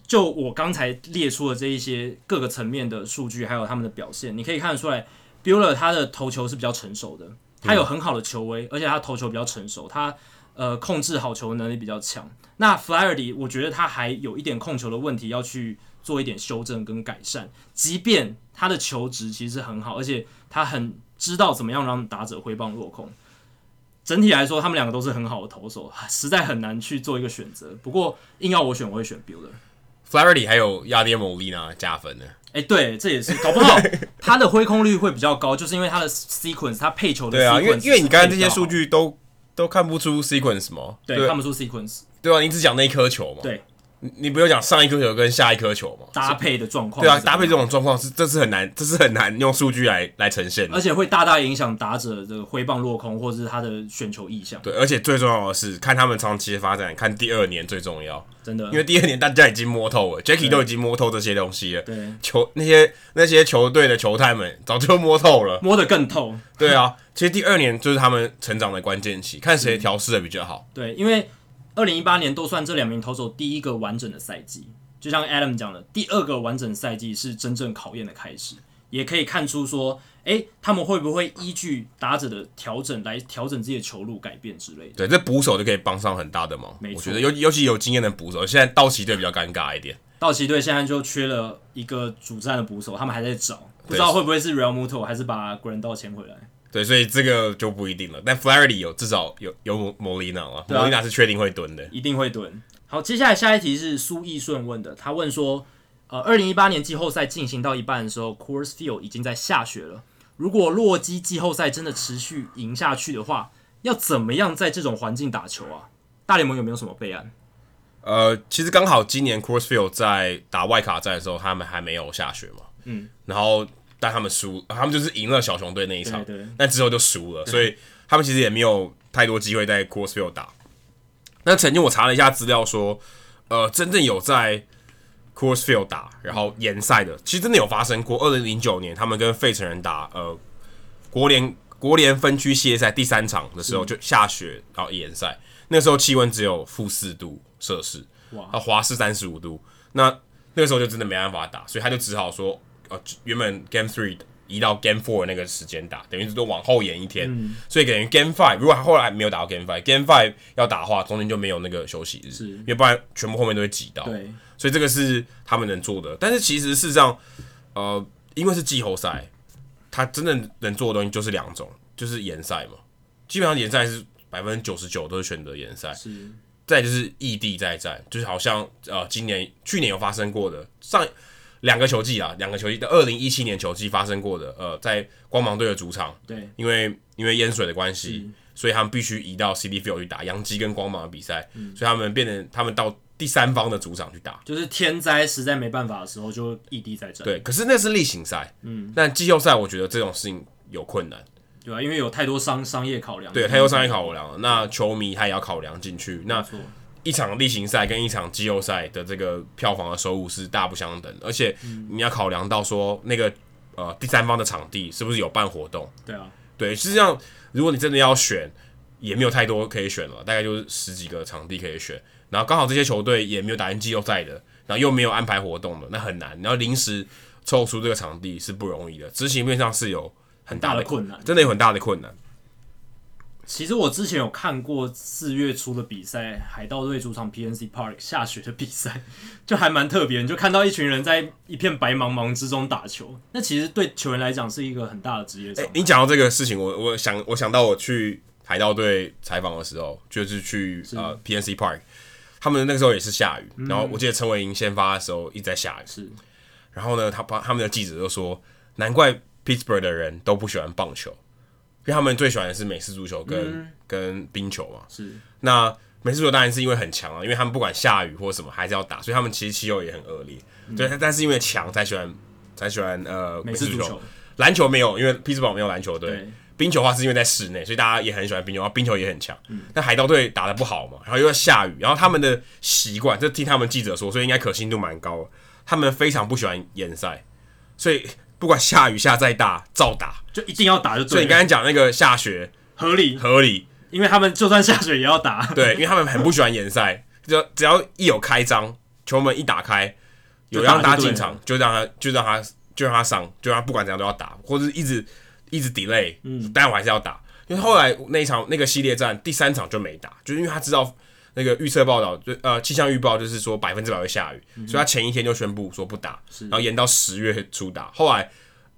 就我刚才列出的这一些各个层面的数据，还有他们的表现，你可以看得出来。Buehler 他的投球是比较成熟的，他有很好的球威，而且他投球比较成熟，他呃控制好球的能力比较强。那 Flaherty 我觉得他还有一点控球的问题要去做一点修正跟改善，即便他的球值其实很好，而且他很知道怎么样让打者挥棒落空。整体来说，他们两个都是很好的投手，实在很难去做一个选择。不过硬要我选，我会选 Bueller。Flaherty 还有 Yadier Molina 加分呢。哎、欸，对，这也是搞不好他的挥空率会比较高，就是因为他的 sequence，他配球的 sequence 对啊，因为因为你刚才这些数据都都看不出 sequence 吗？对，对看不出 sequence，对啊，你只讲那一颗球嘛？对。你不用讲上一颗球跟下一颗球嘛？搭配的状况。对啊，搭配这种状况是这是很难，这是很难用数据来来呈现的，而且会大大影响打者的挥棒落空，或者是他的选球意向。对，而且最重要的是看他们长期的发展，看第二年最重要。真的，因为第二年大家已经摸透了，Jackie 都已经摸透这些东西了。对，球那些那些球队的球探们早就摸透了，摸得更透。对啊，其实第二年就是他们成长的关键期，看谁调试的比较好。对，因为。二零一八年都算这两名投手第一个完整的赛季，就像 Adam 讲的，第二个完整赛季是真正考验的开始，也可以看出说，诶、欸，他们会不会依据打者的调整来调整自己的球路改变之类的？对，这捕手就可以帮上很大的忙。没错，我觉得尤尤其有经验的捕手，现在道奇队比较尴尬一点。道奇队现在就缺了一个主战的捕手，他们还在找，不知道会不会是 Realmuto 还是把 Grandal 签回来。对，所以这个就不一定了。但 Flaherty 有至少有有 Molina 啊，Molina 是确定会蹲的，一定会蹲。好，接下来下一题是苏奕顺问的，他问说，呃，二零一八年季后赛进行到一半的时候，Coors Field 已经在下雪了。如果洛基季后赛真的持续赢下去的话，要怎么样在这种环境打球啊？大联盟有没有什么备案？呃，其实刚好今年 Coors Field 在打外卡赛的时候，他们还没有下雪嘛，嗯，然后。但他们输，他们就是赢了小熊队那一场，对对，但之后就输了，所以他们其实也没有太多机会在 Coors Field 打。那曾经我查了一下资料说，呃，真正有在 Coors Field 打，然后延赛的，其实真的有发生过。二零零九年他们跟费城人打，呃，国联国联分区系列赛第三场的时候就下雪，然后延赛，那时候气温只有负四度摄氏，哇，华氏三十五度，那那个时候就真的没办法打，所以他就只好说。呃，原本 Game Three 移到 Game Four 那个时间打，等于是都往后延一天，嗯、所以等于 Game Five 如果后来没有打到 Game Five，Game Five 要打的话，中间就没有那个休息日，是因为不然全部后面都会挤到。对，所以这个是他们能做的。但是其实事实上，呃，因为是季后赛，他真正能做的东西就是两种，就是延赛嘛。基本上延赛是百分之九十九都是选择延赛，是。再就是异地再战，就是好像呃，今年去年有发生过的上。两个球季啊，两个球季的二零一七年球季发生过的，呃，在光芒队的主场，对，因为因为淹水的关系，所以他们必须移到 Citi Field 去打洋基跟光芒的比赛，嗯，所以他们变成他们到第三方的主场去打，就是天灾实在没办法的时候就异地再战。对，可是那是例行赛，嗯，但季后赛我觉得这种事情有困难，对啊，因为有太多商商业考量，对，太多商业考量了，那球迷他也要考量进去，那。一场例行赛跟一场季后赛的这个票房的收入是大不相等，而且你要考量到说那个呃第三方的场地是不是有办活动？对啊，对，实际上如果你真的要选，也没有太多可以选了，大概就是十几个场地可以选，然后刚好这些球队也没有打进季后赛的，然后又没有安排活动的，那很难，然后临时凑出这个场地是不容易的，执行面上是有很大的困难，真的有很大的困难。其实我之前有看过四月初的比赛，海盗队主场 PNC Park 下雪的比赛，就还蛮特别。你就看到一群人在一片白茫茫之中打球，那其实对球员来讲是一个很大的职业伤害。欸，你讲到这个事情，我我想我想到我去海盗队采访的时候，就是去是呃 PNC Park，他们那个时候也是下雨，嗯、然后我记得陈伟英先发的时候一直在下雨，是。然后呢，他把他们的记者就说，难怪 Pittsburgh 的人都不喜欢棒球。因为他们最喜欢的是美式足球跟、嗯、跟冰球嘛，是。那美式足球当然是因为很强啊，因为他们不管下雨或什么还是要打，所以他们其实气候也很恶劣。嗯、对，但是因为强才喜欢才喜欢呃美式足球。篮球没有，因为匹兹堡没有篮球队。冰球的话是因为在室内，所以大家也很喜欢冰球，然后冰球也很强。嗯、但海盗队打得不好嘛，然后又要下雨，然后他们的习惯，就听他们记者说，所以应该可信度蛮高的。他们非常不喜欢延赛，所以。不管下雨下再大，照打就一定要打就对。所以你刚才讲那个下雪合理合理，因为他们就算下雪也要打。对，因为他们很不喜欢延赛，就只要一有开张，球门一打开，有让大家进场，就让他就让他就让他上，就让他不管怎样都要打，或者是一直一直 delay，嗯，但我还是要打。因为后来那一场那个系列战第三场就没打，就是因为他知道。那个预测报道就呃气象预报就是说百分之百会下雨，嗯、所以他前一天就宣布说不打，然后延到十月初打。后来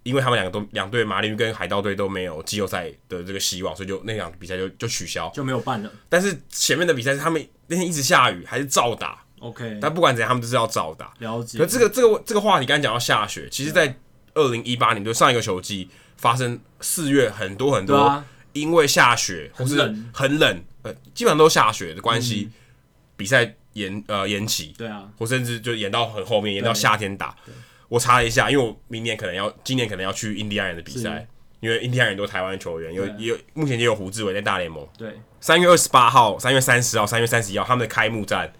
因为他们两个都两队马林鱼跟海盗队都没有季后赛的这个希望，所以就那场比赛就就取消，就没有办了。但是前面的比赛是他们那天一直下雨，还是照打。OK，但不管怎样，他们都是要照打。了解。可这个这个这个话题刚才讲到下雪，其实在二零一八年就上一个球季发生四月很多很多，因为下雪或是很冷。呃，基本上都下雪的关系，嗯、比赛延呃延期，对啊，或甚至就延到很后面，延到夏天打。我查了一下，因为我明年可能要，今年可能要去印第安人的比赛，因为印第安人都台湾球员，有也有目前也有胡志伟在大联盟。对，三月二十八号、三月三十号、三月三十一号，他们的开幕战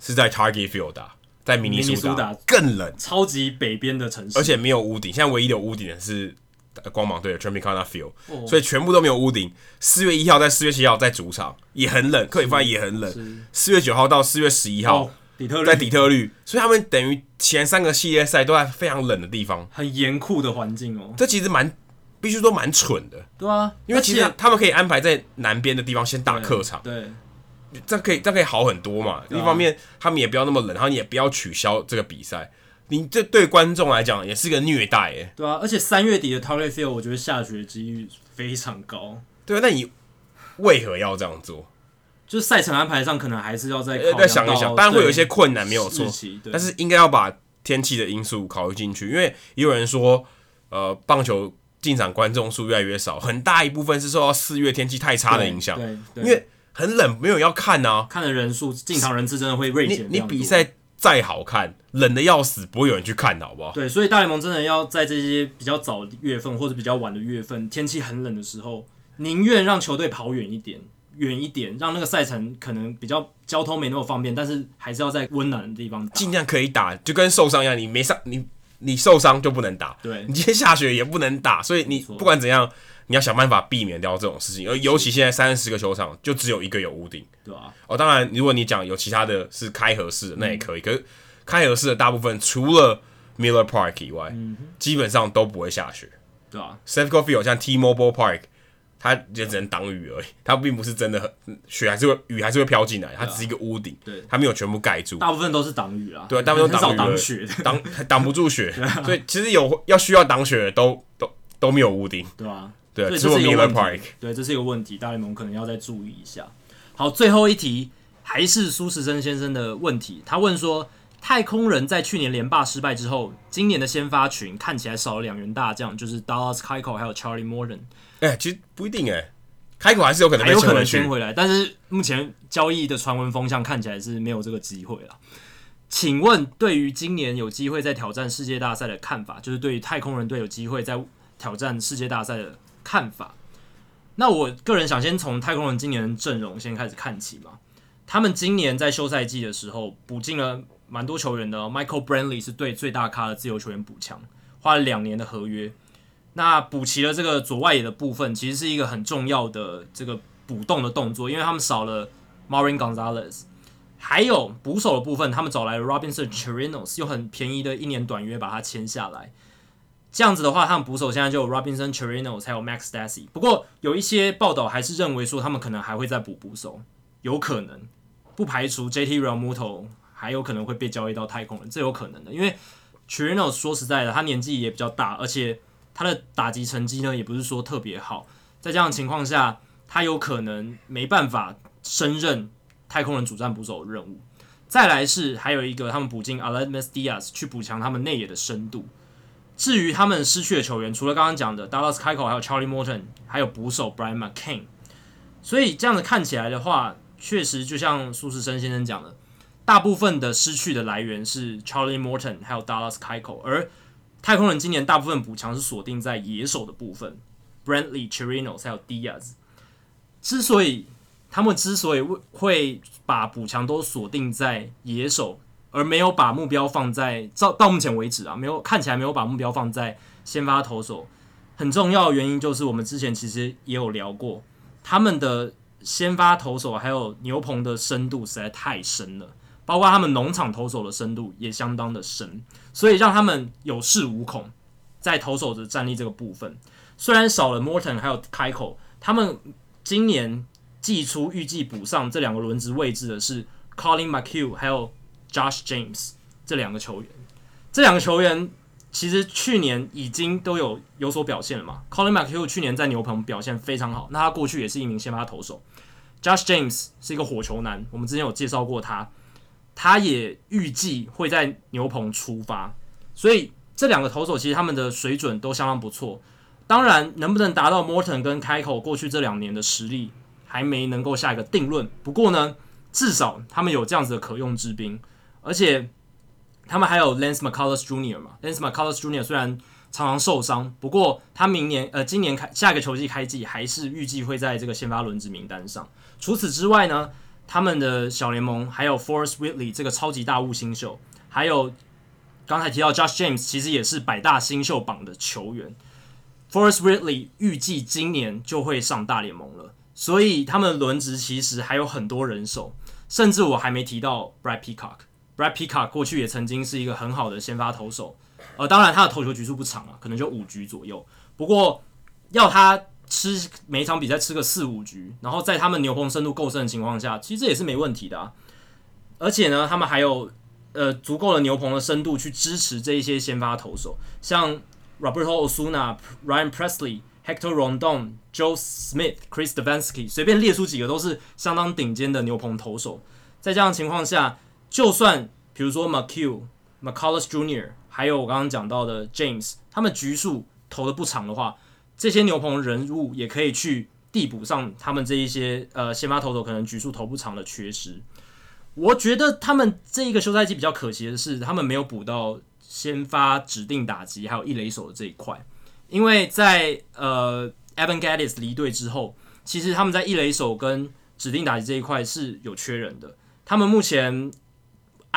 是在 Target Field 打，在明尼苏达，更冷，超级北边的城市，而且没有屋顶，现在唯一的屋顶的是。光芒队的 Tropicana Field，所以全部都没有屋顶。四月一号在四月七号在主场也很冷，克里夫兰也很冷。四月九号到四月十一号底特在底特律，所以他们等于前三个系列赛都在非常冷的地方，很严酷的环境哦。这其实蛮必须说蛮蠢的，对啊，因为其实他们可以安排在南边的地方先打客场，对，这可以这可以好很多嘛。一方面他们也不要那么冷，然后你也不要取消这个比赛。你这对观众来讲也是个虐待哎，对啊，而且三月底的 Target Field 我觉得下雪的几率非常高。对啊，那你为何要这样做？就是赛程安排上可能还是要再再想一想，当然会有一些困难，没有错。但是应该要把天气的因素考虑进去，因为也有人说，呃，棒球进场观众数越来越少，很大一部分是受到四月天气太差的影响。对，因为很冷，没有要看啊，看的人数进场人次真的会锐减。你你比赛。再好看，冷的要死，不会有人去看的，好不好？对，所以大联盟真的要在这些比较早月份或者比较晚的月份，天气很冷的时候，宁愿让球队跑远一点，远一点，让那个赛程可能比较交通没那么方便，但是还是要在温暖的地方打，尽量可以打，就跟受伤一样，你没伤，你你受伤就不能打，对，你今天下雪也不能打，所以你不管怎样。你要想办法避免掉这种事情，而尤其现在三十个球场就只有一个有屋顶，对啊。哦，当然，如果你讲有其他的是开合式的，那也可以。嗯、可是开合式的大部分除了 Miller Park 以外，嗯、基本上都不会下雪，对啊。Safeco Field 像 T-Mobile Park，它也只能挡雨而已，它并不是真的很雪，还是会雨还是会飘进来，它只是一个屋顶，对，它没有全部盖住。大部分都是挡雨啊，对，大部分都挡雨，挡雪，挡挡不住雪，啊、所以其实有要需要挡雪的都都都没有屋顶，对啊。对，这是一个问题。对，这是一个问题，大联盟可能要再注意一下。好，最后一题还是苏时生先生的问题。他问说，太空人在去年连霸失败之后，今年的先发群看起来少了两员大将，就是 Dallas Keuchel 还有 Charlie Morton。哎、欸，其实不一定哎，Keuchel 还是有可能还有可能先回来，但是目前交易的传闻风向看起来是没有这个机会了。请问，对于今年有机会在挑战世界大赛的看法，就是对于太空人队有机会在挑战世界大赛的。看法，那我个人想先从太空人今年的阵容先开始看起嘛。他们今年在休赛季的时候补进了蛮多球员的，Michael Brantley 是对最大咖的自由球员补强，花了两年的合约。那补齐了这个左外野的部分，其实是一个很重要的这个补洞的动作，因为他们少了 Marin Gonzalez，还有捕手的部分，他们找来了 Robinson Chirinos，用很便宜的一年短约把他签下来。这样子的话，他们捕手现在就有 Robinson Chirinos 还有 Max Stassi。不过有一些报道还是认为说他们可能还会再补捕手，有可能不排除 JT Realmuto 还有可能会被交易到太空人，这有可能的。因为 Chirinos 说实在的，他年纪也比较大，而且他的打击成绩呢也不是说特别好，在这样的情况下，他有可能没办法升任太空人主战捕手的任务。再来是还有一个，他们补进 Aledmys Diaz 去补强他们内野的深度。至于他们失去的球员，除了刚刚讲的 Dallas Keuchel 还有 Charlie Morton，还有捕手 Brian McCain。所以这样子看起来的话，确实就像苏世生先生讲的，大部分的失去的来源是 Charlie Morton 还有 Dallas Keuchel，而太空人今年大部分补强是锁定在野手的部分，Brantley Chirinos 还有 Diaz。之所以他们之所以会把补强都锁定在野手。而没有把目标放在到到目前为止啊，没有看起来没有把目标放在先发投手。很重要的原因就是我们之前其实也有聊过，他们的先发投手还有牛棚的深度实在太深了，包括他们农场投手的深度也相当的深，所以让他们有恃无恐在投手的战力这个部分。虽然少了 Morton 还有开口他们今年季初预计补上这两个轮值位置的是 Collin McHugh 还有。Josh James 这两个球员，这两个球员其实去年已经都有有所表现了嘛。Colin McHugh 去年在牛棚表现非常好，那他过去也是一名先发投手。Josh James 是一个火球男，我们之前有介绍过他，他也预计会在牛棚出发，所以这两个投手其实他们的水准都相当不错。当然，能不能达到 Morton 跟开口过去这两年的实力，还没能够下一个定论。不过呢，至少他们有这样子的可用之兵。而且他们还有 Lance McCullers Jr. 嘛，Lance McCullers Jr. 虽然常常受伤，不过他明年呃今年开下一个球季开季还是预计会在这个先发轮值名单上。除此之外呢，他们的小联盟还有 Forest Whitley 这个超级大物新秀，还有刚才提到 Josh James 其实也是百大新秀榜的球员。Forest Whitley 预计今年就会上大联盟了，所以他们轮值其实还有很多人手，甚至我还没提到 Brad Peacock。Brad Pika 过去也曾经是一个很好的先发投手，呃，当然他的投球局数不长啊，可能就五局左右。不过要他吃每一场比赛吃个四五局，然后在他们牛棚深度够深的情况下，其实这也是没问题的啊。而且呢，他们还有呃足够的牛棚的深度去支持这一些先发投手，像 Roberto Osuna、Ryan Presley、Hector Rondon、Joe Smith、Chris Devenski，随便列出几个都是相当顶尖的牛棚投手。在这样情况下，就算比如说 McHugh、McCullers Jr.，还有我刚刚讲到的 James，他们局数投的不长的话，这些牛棚人物也可以去递补上他们这一些呃先发投手可能局数投不长的缺失。我觉得他们这一个休赛季比较可惜的是，他们没有补到先发指定打击还有一垒手的这一块，因为在呃 Evan Gaddis 离队之后，其实他们在一垒手跟指定打击这一块是有缺人的，他们目前。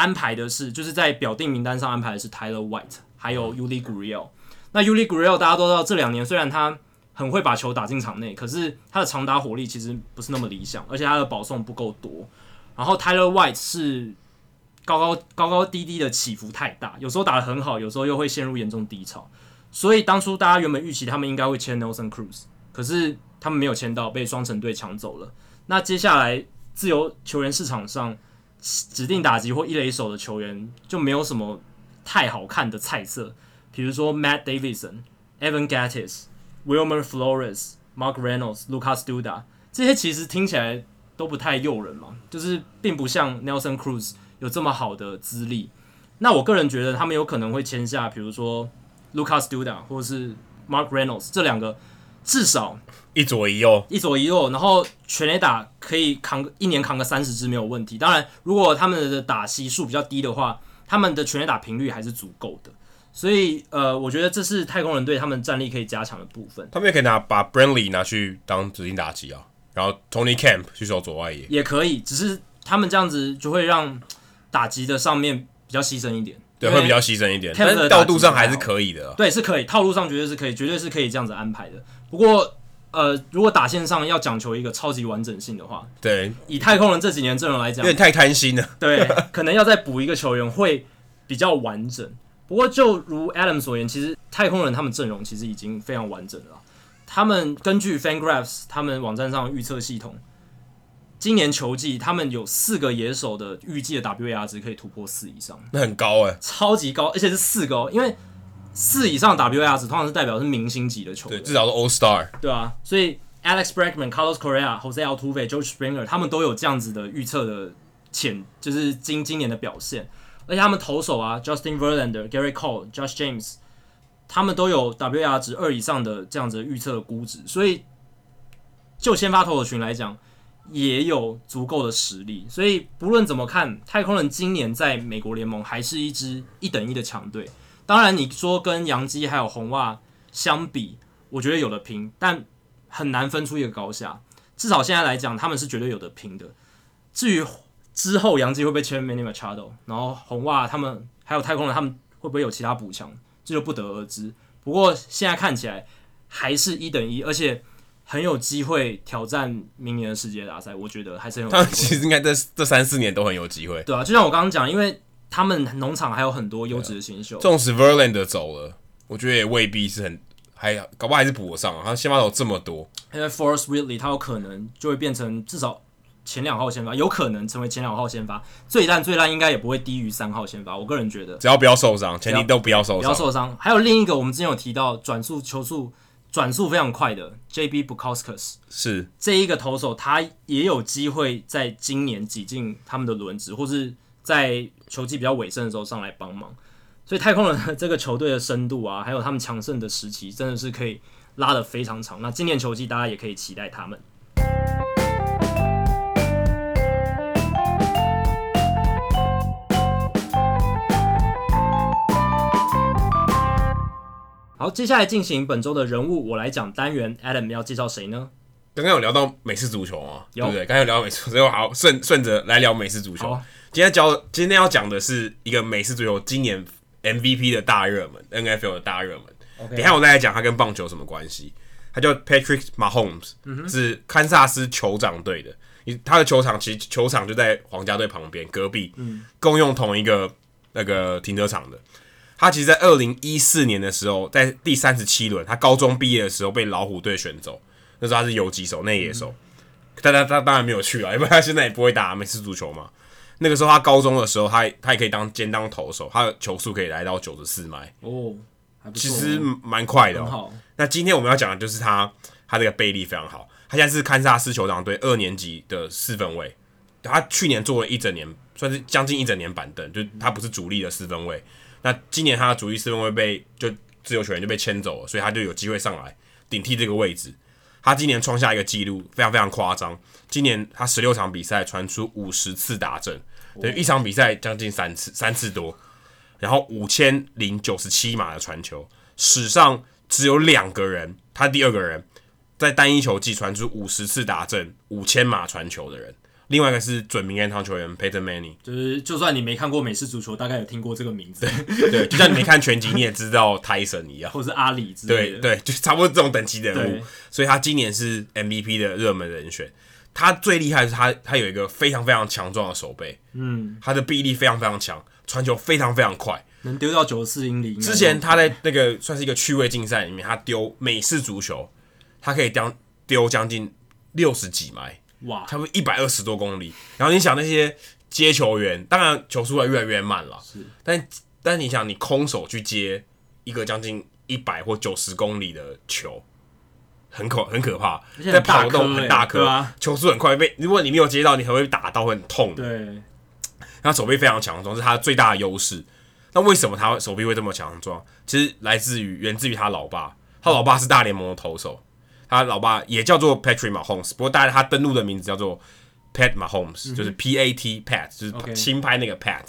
安排的是，就是在表定名单上安排的是 Tyler White，还有 Uli Gurriel。那 Uli Gurriel 大家都知道，这两年虽然他很会把球打进场内，可是他的长打火力其实不是那么理想，而且他的保送不够多。然后 Tyler White 是高高高高低低的起伏太大，有时候打得很好，有时候又会陷入严重低潮。所以当初大家原本预期他们应该会签 Nelson Cruz，可是他们没有签到，被双城队抢走了。那接下来自由球员市场上。指定打击或一垒手的球员就没有什么太好看的菜色，比如说 Matt Davidson、Evan Gattis、Wilmer Flores、Mark Reynolds、Lucas Duda 这些其实听起来都不太诱人嘛，就是并不像 Nelson Cruz 有这么好的资历。那我个人觉得他们有可能会签下，比如说 Lucas Duda 或者是 Mark Reynolds 这两个。至少一左一右，一左一右，然后全垒打可以扛一年扛个三十支没有问题。当然，如果他们的打席数比较低的话，他们的全垒打频率还是足够的。所以，呃，我觉得这是太空人队他们战力可以加强的部分。他们也可以拿把 Brantley 拿去当指定打击啊，然后 Tony Camp 去守左外野也可以。只是他们这样子就会让打击的上面比较牺牲一点，对，会比较牺牲一点。但是调度上还是可以的，对，是可以，套路上绝对是可以，绝对是可以这样子安排的。不过，呃，如果打线上要讲求一个超级完整性的话，对，以太空人这几年阵容来讲，有点太贪心了。对，可能要再补一个球员会比较完整。不过就如 Adam 所言，其实太空人他们阵容其实已经非常完整了。他们根据 FanGraphs 他们网站上的预测系统，今年球季他们有四个野手的预计的 WAR 值可以突破四以上，那很高哎、欸，超级高，而且是四个哦，因为四以上 WAR 值通常是代表是明星级的球员，对，至少是 All Star，对啊，所以 Alex Bregman、Carlos Correa、Jose Altuve、George Springer 他们都有这样子的预测的潜，就是今今年的表现，而且他们投手啊，Justin Verlander、Gary Cole、Josh James。他们都有 WAR 值二以上的这样子的预测的估值，所以就先发投手群来讲，也有足够的实力。所以不论怎么看，太空人今年在美国联盟还是一支一等一的强队。当然，你说跟洋基还有红袜相比，我觉得有的拼，但很难分出一个高下。至少现在来讲，他们是绝对有的拼的。至于之后洋基会不会签 Manny Machado，然后红袜他们还有太空人，他们会不会有其他补强？这就不得而知。不过现在看起来还是一等一，而且很有机会挑战明年的世界大赛。我觉得还是很有机会。他其实应该这这三四年都很有机会。对啊，就像我刚刚讲，因为他们农场还有很多优质的新秀。纵使 Verlander 走了，我觉得也未必是很，还搞不好还是补得上啊。他先发手这么多，因为 Forrest Whitley 他有可能就会变成至少。前两号先发有可能成为前两号先发，最烂最烂应该也不会低于三号先发。我个人觉得，只要不要受伤，前提都不要受伤。不要受伤。还有另一个，我们之前有提到转速球速转速非常快的 JB Bukowskis 是这一个投手，他也有机会在今年挤进他们的轮值，或是在球季比较尾声的时候上来帮忙。所以太空人这个球队的深度啊，还有他们强盛的时期，真的是可以拉得非常长。那今年球季大家也可以期待他们。好，接下来进行本周的人物我来讲单元。Adam 要介绍谁呢？刚刚有聊到美式足球吗？有对不对？刚才有聊到美式，所以我好顺顺着来聊美式足球。好今天教今天要讲的是一个美式足球今年 MVP 的大热门，NFL 的大热门。等一下我再来讲他跟棒球有什么关系。他叫 Patrick Mahomes，、嗯、是堪萨斯酋长队的。他的球场其实球场就在皇家队旁边，隔壁，嗯、共用同一个那个停车场的。他其实，在二零一四年的时候，在第三十七轮，他高中毕业的时候被老虎队选走。那时候他是游击手、内野手，嗯、但他他当然没有去了，因为他现在也不会打美式足球嘛。那个时候他高中的时候，他他也可以当兼当投手，他的球速可以来到九十四迈哦，其实蛮快的、哦。那今天我们要讲的就是他，他这个背力非常好。他现在是堪萨斯酋长队二年级的四分卫，他去年做了一整年，算是将近一整年板凳，就他不是主力的四分卫。那今年他的主力四分卫被就自由球员就被牵走了，所以他就有机会上来顶替这个位置。他今年创下一个纪录，非常非常夸张。今年他十六场比赛传出五十次达阵，等于一场比赛将近三次，三次多。然后五千零九十七码的传球，史上只有两个人，他第二个人在单一球季传出五十次达阵、五千码传球的人。另外一个是准名人堂球员 Peyton Manning，就是就算你没看过美式足球，大概有听过这个名字。对，就像你没看拳击，你也知道 Tyson 一样，或是阿里之类的。对对，就差不多这种等级的人物。所以他今年是 MVP 的热门人选。他最厉害的是他他有一个非常非常强壮的手背，嗯，他的臂力非常非常强，传球非常非常快，能丢到九十四英里。之前他在那个算是一个趣味竞赛里面，他丢美式足球，他可以将丢将近六十几迈。哇，差不多一百二十多公里。然后你想那些接球员，当然球速会越来越慢了。是，但但你想，你空手去接一个将近一百或九十公里的球，很可很可怕，在跑动很大颗，啊、球速很快。被如果你没有接到，你还会打到会很痛。对，他手臂非常强壮，是他最大的优势。那为什么他手臂会这么强壮？其实来自于源自于他老爸，他老爸是大联盟的投手。他老爸也叫做 Patrick Mahomes，不过大家他登录的名字叫做 Pat Mahomes，、嗯、就是 P A T Pat，就是轻拍那个 Pat。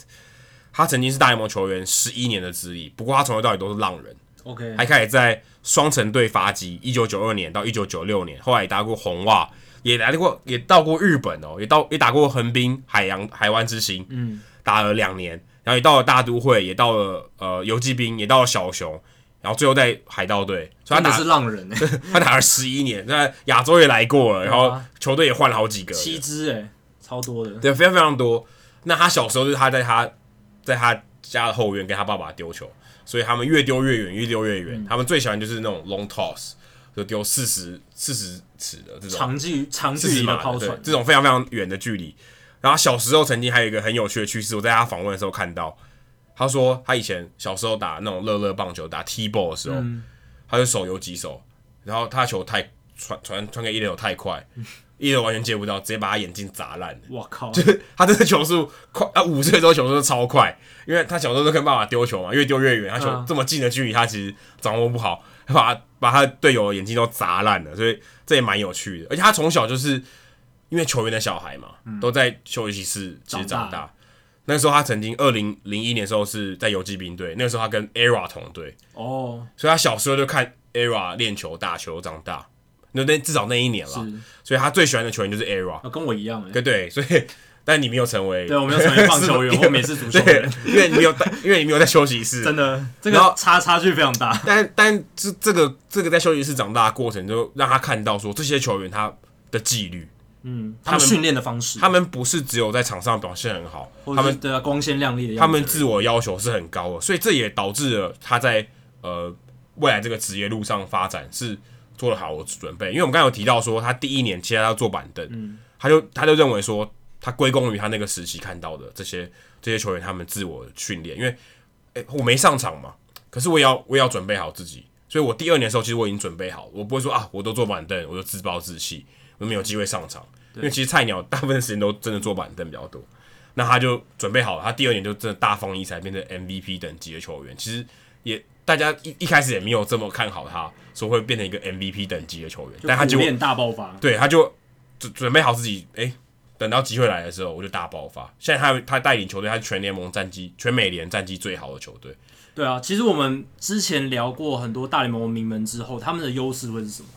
他曾经是大联盟球员十一年的资历，不过他从头到尾都是浪人。OK，还开始在双城队发迹，一九九二年到一九九六年，后来也打过红袜，也来过，也到过日本哦，也到也打过横滨海洋海湾之星，嗯，打了两年，然后也到了大都会，也到了呃游击兵，也到了小熊。然后最后在海盗队，所以他打是浪人 他打了十一年，在亚洲也来过了，然后球队也换了好几个，七支诶，超多的，对，非常非常多。那他小时候就是他在他在他家的后院跟他爸爸丢球，所以他们越丢越远，越丢越远。嗯、他们最喜欢就是那种 long toss，就丢四十四十尺的这种长距长距离的抛传，这种非常非常远的距离。然后小时候曾经还有一个很有趣的趣事，我在他访问的时候看到，他说他以前小时候打那种乐乐棒球，打 T-ball 的时候，嗯、他就手有几手，然后他的球太传传传给一垒手太快。嗯一人完全接不到，直接把他眼睛砸烂。我靠！就是他这个球速快啊，五岁之后球速超快，因为他小时候都跟爸爸丢球嘛，越丢越远。他球这么近的距离，他其实掌握不好，他把把他队友的眼睛都砸烂了。所以这也蛮有趣的。而且他从小就是因为球员的小孩嘛，嗯、都在休息室其实长大。那时候他曾经二零零一年的时候是在游击兵队，那个时候他跟 ERA 同队哦，所以他小时候就看 ERA 练球打球长大。那那至少那一年了，所以他最喜欢的球员就是 ERA，跟我一样，对对，所以但你没有成为，对我没有成为棒 球员或美式足球员，因为你没有在，因为你没有在休息室，真的，这个差差距非常大。但但这这个这个在休息室长大的过程，就让他看到说这些球员他的纪律，嗯，他们训练的方式，他们不是只有在场上表现很好，他们的光鲜亮丽的，他们自我要求是很高的，所以这也导致了他在呃未来这个职业路上发展是。做得好的准备，因为我们刚才有提到说，他第一年其实他要坐板凳，嗯、他就他就认为说，他归功于他那个时期看到的这些这些球员他们自我训练，因为诶、欸、我没上场嘛，可是我也要我也要准备好自己，所以我第二年的时候其实我已经准备好，我不会说啊，我都坐板凳，我就自暴自弃，我没有机会上场，因为其实菜鸟大部分时间都真的坐板凳比较多，那他就准备好了，他第二年就真的大放异彩，变成 MVP 等级的球员，其实也。大家一一开始也没有这么看好他，说会变成一个 MVP 等级的球员，但他就大爆发，对，他就准准备好自己，哎、欸，等到机会来的时候，我就大爆发。现在他他带领球队，他是全联盟战绩、全美联战绩最好的球队。对啊，其实我们之前聊过很多大联盟名门之后，他们的优势会是什么？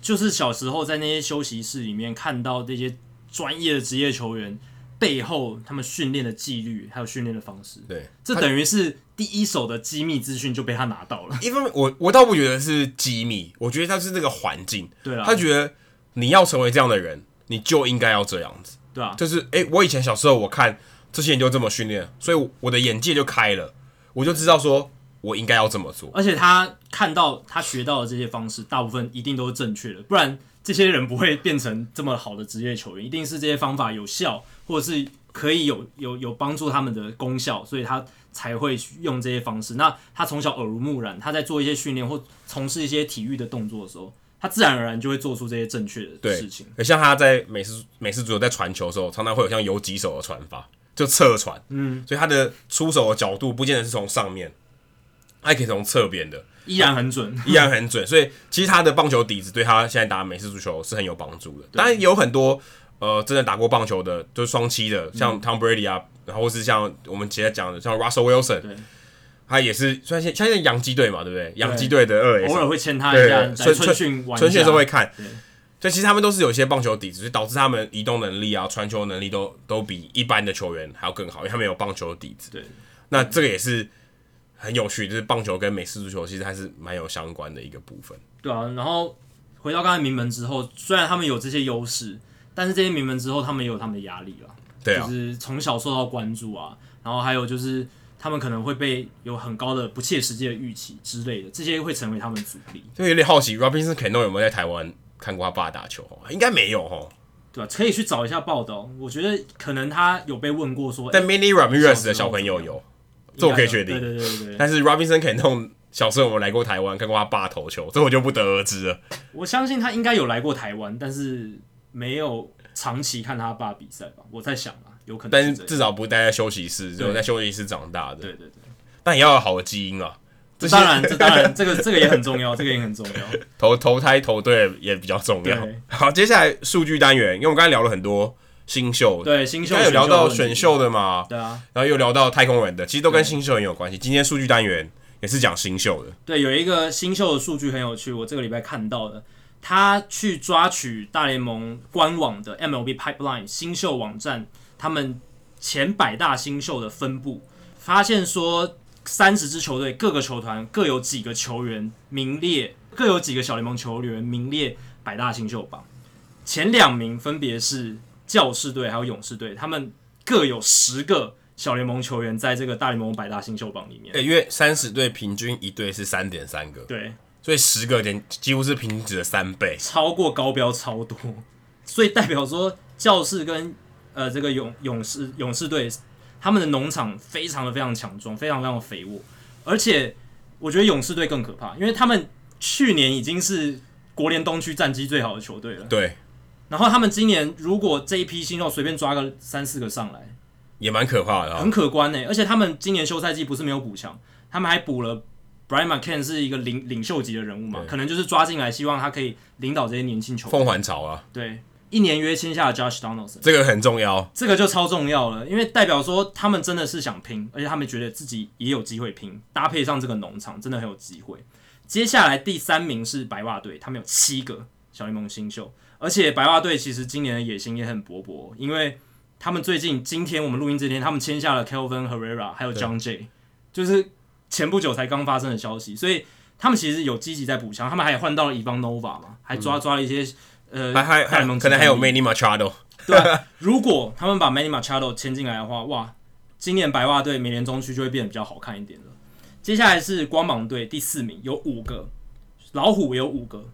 就是小时候在那些休息室里面看到这些专业的职业球员。背后他们训练的纪律，还有训练的方式，对，这等于是第一手的机密资讯就被他拿到了。因为我我倒不觉得是机密，我觉得他是这个环境，对啊，他觉得你要成为这样的人，你就应该要这样子，对啊，就是哎、欸，我以前小时候我看这些人就这么训练，所以我的眼界就开了，我就知道说我应该要这么做。而且他看到他学到的这些方式，大部分一定都是正确的，不然这些人不会变成这么好的职业球员，一定是这些方法有效。或者是可以有有有帮助他们的功效，所以他才会用这些方式。那他从小耳濡目染，他在做一些训练或从事一些体育的动作的时候，他自然而然就会做出这些正确的事情。像他在美式美式足球在传球的时候，常常会有像游击手的传法，就侧传。嗯，所以他的出手的角度不见得是从上面，还可以从侧边的，依然很准，依然很准。所以其实他的棒球底子对他现在打美式足球是很有帮助的。当然有很多。呃，真的打过棒球的，就是双七的，像 Tom Brady 啊，然后是像我们接着讲的，像 Russell Wilson，他也是，算现现在洋基队嘛，对不对？洋基队的二偶尔会签他一下，春春训春训的时候会看，对，所以其实他们都是有一些棒球底子，所以导致他们移动能力啊、传球能力都都比一般的球员还要更好，因为他们有棒球的底子。对，那这个也是很有趣，就是棒球跟美式足球其实还是蛮有相关的一个部分。对啊，然后回到刚才名门之后，虽然他们有这些优势。但是这些名门之后，他们也有他们的压力了，对啊，就是从小受到关注啊，然后还有就是他们可能会被有很高的不切实际的预期之类的，这些会成为他们阻力。就有点好奇，Robinson Cano 有没有在台湾看过他爸打球？应该没有哦，对吧？可以去找一下报道。我觉得可能他有被问过说，但 Mini Ramirez 的小朋友有，这我可以确定。对对对对。但是 Robinson Cano 小时候有来过台湾看过他爸投球？这我就不得而知了。我相信他应该有来过台湾，但是。没有长期看他爸比赛吧？我在想啊，有可能。但是至少不待在休息室，只有在休息室长大的。对对对。但也要有好的基因啊。这当然，这当然，这个这个也很重要，这个也很重要。投投胎投对也比较重要。好，接下来数据单元，因为我们刚才聊了很多新秀，对新秀，有聊到选秀的嘛？对啊。然后又聊到太空人的，其实都跟新秀很有关系。今天数据单元也是讲新秀的。对，有一个新秀的数据很有趣，我这个礼拜看到的。他去抓取大联盟官网的 MLB Pipeline 新秀网站，他们前百大新秀的分布，发现说三十支球队各个球团各有几个球员名列，各有几个小联盟球员名列百大新秀榜。前两名分别是教士队还有勇士队，他们各有十个小联盟球员在这个大联盟百大新秀榜里面。对，因为三十队平均一队是三点三个，对，所以十个点几乎是平均值的三倍，超过高标超多，所以代表说教士跟呃这个勇勇士勇士队他们的农场非常的非常强壮，非常非常的肥沃，而且我觉得勇士队更可怕，因为他们去年已经是国联东区战绩最好的球队了，对，然后他们今年如果这一批新秀随便抓个三四个上来。也蛮可怕的，很可观呢。而且他们今年休赛季不是没有补强，他们还补了 Brian McCann 是一个领领袖级的人物嘛，可能就是抓进来，希望他可以领导这些年轻球员。凤凰巢啊，对，一年约签下了 Josh Donaldson，这个很重要，这个就超重要了，因为代表说他们真的是想拼，而且他们觉得自己也有机会拼，搭配上这个农场，真的很有机会。接下来第三名是白袜队，他们有七个小联盟新秀，而且白袜队其实今年的野心也很勃勃，因为。他们最近今天我们录音这天，他们签下了 Kelvin Herrera，还有 John Jay，就是前不久才刚发生的消息，所以他们其实有积极在补强，他们还换到了 Ivan Nova 嘛，还抓抓了一些、嗯、呃，还还可能还有 Manny Machado，对、啊，如果他们把 Manny Machado 签进来的话，哇，今年白袜队美联中区就会变得比较好看一点了。接下来是光芒队第四名，有五个，老虎也有五个，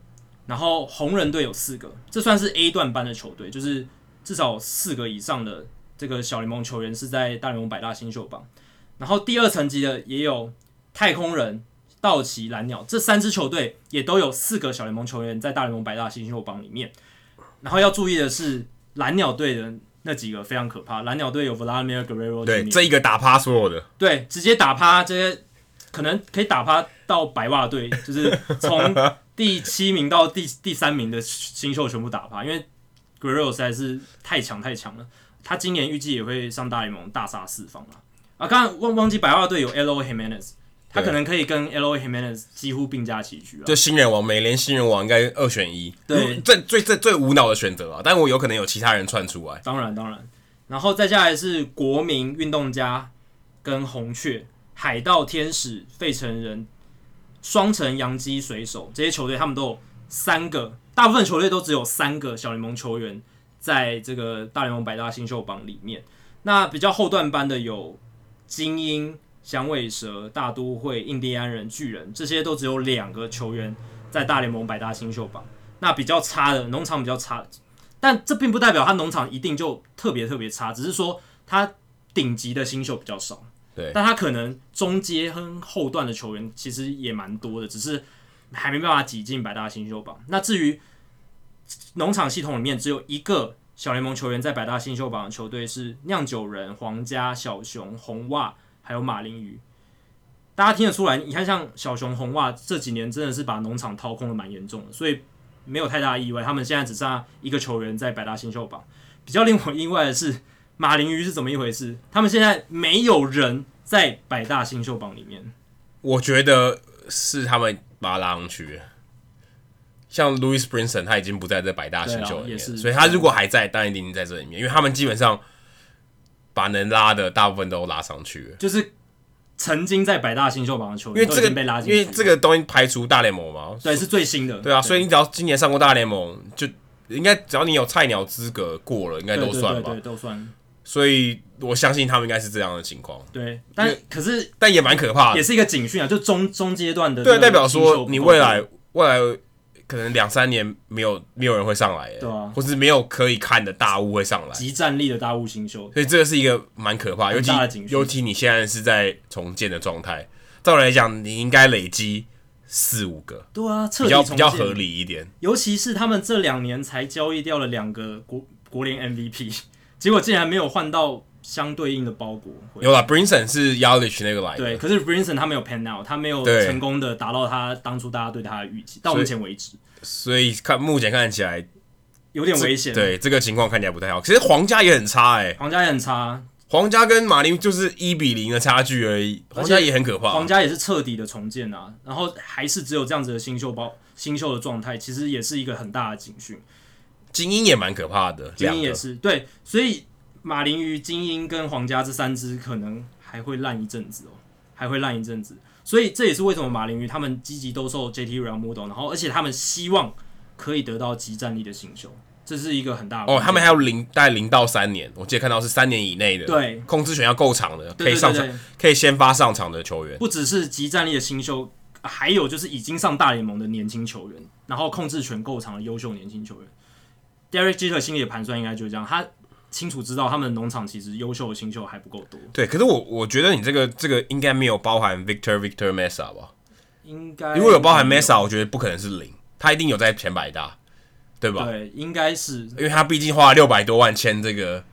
然后红人队有四个，这算是 A 段班的球队，就是。至少四个以上的这个小联盟球员是在大联盟百大新秀榜，然后第二层级的也有太空人、道奇、蓝鸟这三支球队也都有四个小联盟球员在大联盟百大新秀榜里面。然后要注意的是蓝鸟队的那几个非常可怕，蓝鸟队有 Vladimir Guerrero，对，这一个打趴所有的，对，直接打趴这些可能可以打趴到白袜队，就是从第七名到第第三名的新秀全部打趴，因为。Guerrero 实在是太强太强了，他今年预计也会上大联盟大杀四方了。啊，刚刚忘忘记白袜队有 Eloy Jimenez，他可能可以跟 Eloy Jimenez 几乎并驾齐驱啊。就新人王，美联新人王应该二选一，对，最最最最无脑的选择啊！但我有可能有其他人窜出来。当然当然，然后再下来是国民运动家跟红雀、海盗、天使、费城人、双城、洋基、水手这些球队，他们都有三个。大部分球队都只有三个小联盟球员在这个大联盟百大新秀榜里面。那比较后段班的有金莺、响尾蛇、大都会、印第安人、巨人，这些都只有两个球员在大联盟百大新秀榜。那比较差的农场比较差，但这并不代表他农场一定就特别特别差，只是说他顶级的新秀比较少。对，但他可能中阶和后段的球员其实也蛮多的，只是还没办法挤进百大新秀榜。那至于农场系统里面只有一个小联盟球员在百大新秀榜的球队是酿酒人、皇家、小熊、红袜，还有马林鱼。大家听得出来，你看像小熊、红袜这几年真的是把农场掏空的蛮严重的，所以没有太大意外。他们现在只剩下一个球员在百大新秀榜。比较令我意外的是，马林鱼是怎么一回事？他们现在没有人在百大新秀榜里面。我觉得是他们把他拉上去。像 Louis Brinson，他已经不在这百大新秀里面，所以他如果还在，当然一定在这里面，因为他们基本上把能拉的大部分都拉上去了。就是曾经在百大新秀榜的球员，因为这个被拉进，因为这个东西排除大联盟嘛，对，是最新的，对啊，所以你只要今年上过大联盟，就应该只要你有菜鸟资格过了，应该都算吧，都算。所以我相信他们应该是这样的情况。对，但可是但也蛮可怕的，也是一个警讯啊，就中中阶段的，对，代表说你未来未来。可能两三年没有没有人会上来，对啊，或是没有可以看的大物会上来，即战力的大物新秀，所以这个是一个蛮可怕，尤其尤其你现在是在重建的状态，照理来讲你应该累积四五个，对啊，比较比较合理一点，尤其是他们这两年才交易掉了两个国国联 MVP，结果竟然没有换到。相对应的包裹有了，Brinson 是 Yelich 那个来的，对，可是 Brinson 他没有 pan out，他没有成功的达到他当初大家对他的预期，到目前为止，所以看目前看起来有点危险，对这个情况看起来不太好。其实皇家也很差哎、欸，皇家也很差，皇家跟马林就是一比零的差距而已，皇家也很可怕，皇家也是彻底的重建啊，然后还是只有这样子的新秀包新秀的状态，其实也是一个很大的警讯。精英也蛮可怕的，精英也是对，所以。马林鱼、精英跟皇家这三支可能还会烂一阵子哦，还会烂一阵子，所以这也是为什么马林鱼他们积极兜售 JT Realmuto，然后而且他们希望可以得到即战力的新秀，这是一个很大的哦。他们还有零大概零到三年，我记得看到是三年以内的，对，控制权要够长的，可以上场，可以先发上场的球员，不只是即战力的新秀，还有就是已经上大联盟的年轻球员，然后控制权够长的优秀年轻球员。Derek Jeter 心里的盘算应该就是这样，他清楚知道他们的农场其实优秀的新秀还不够多。对，可是我我觉得你这个这个应该没有包含 Victor Victor Mesa 吧？应该如果有包含 Mesa，我觉得不可能是零，他一定有在前百大。对吧？对，应该是，因为他毕竟花了六百多万签这个，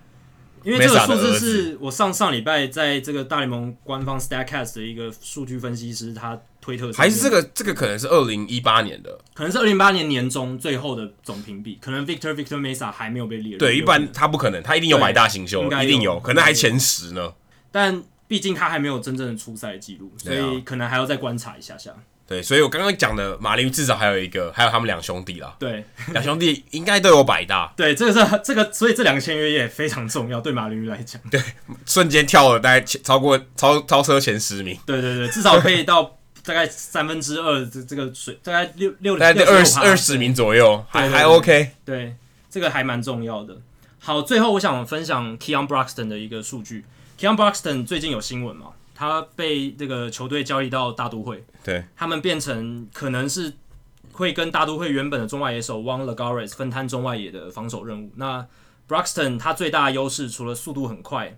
因为这个数字是我上上礼拜在这个大联盟官方 Statcast 的一个数据分析师他推特，还是这个这个可能是二零一八年的，可能是二零一八年年中最后的总评比，可能 Victor Victor Mesa 还没有被列入。对，一般他不可能，他一定有百大新秀，一定有，可能还前十呢。但毕竟他还没有真正的出赛记录，所以可能还要再观察一下下。对，所以我刚刚讲的马林鱼至少还有一个，还有他们两兄弟啦。对，两兄弟应该都有百大。对，这个是这个，所以这两个签约也非常重要，对马林鱼来讲。对，瞬间跳了大概超过超超车前十名。对对对，至少可以到大概三分之二这这个水，大概六六大概二十二十名左右，还还 OK。对，这个还蛮重要的。好，最后我想分享 Keon Broxton 的一个数据。Keon Broxton 最近有新闻嘛？他被这个球队交易到大都会，对，他们变成可能是会跟大都会原本的中外野手 Wang Lagares 分摊中外野的防守任务。那 Broxton 他最大的优势除了速度很快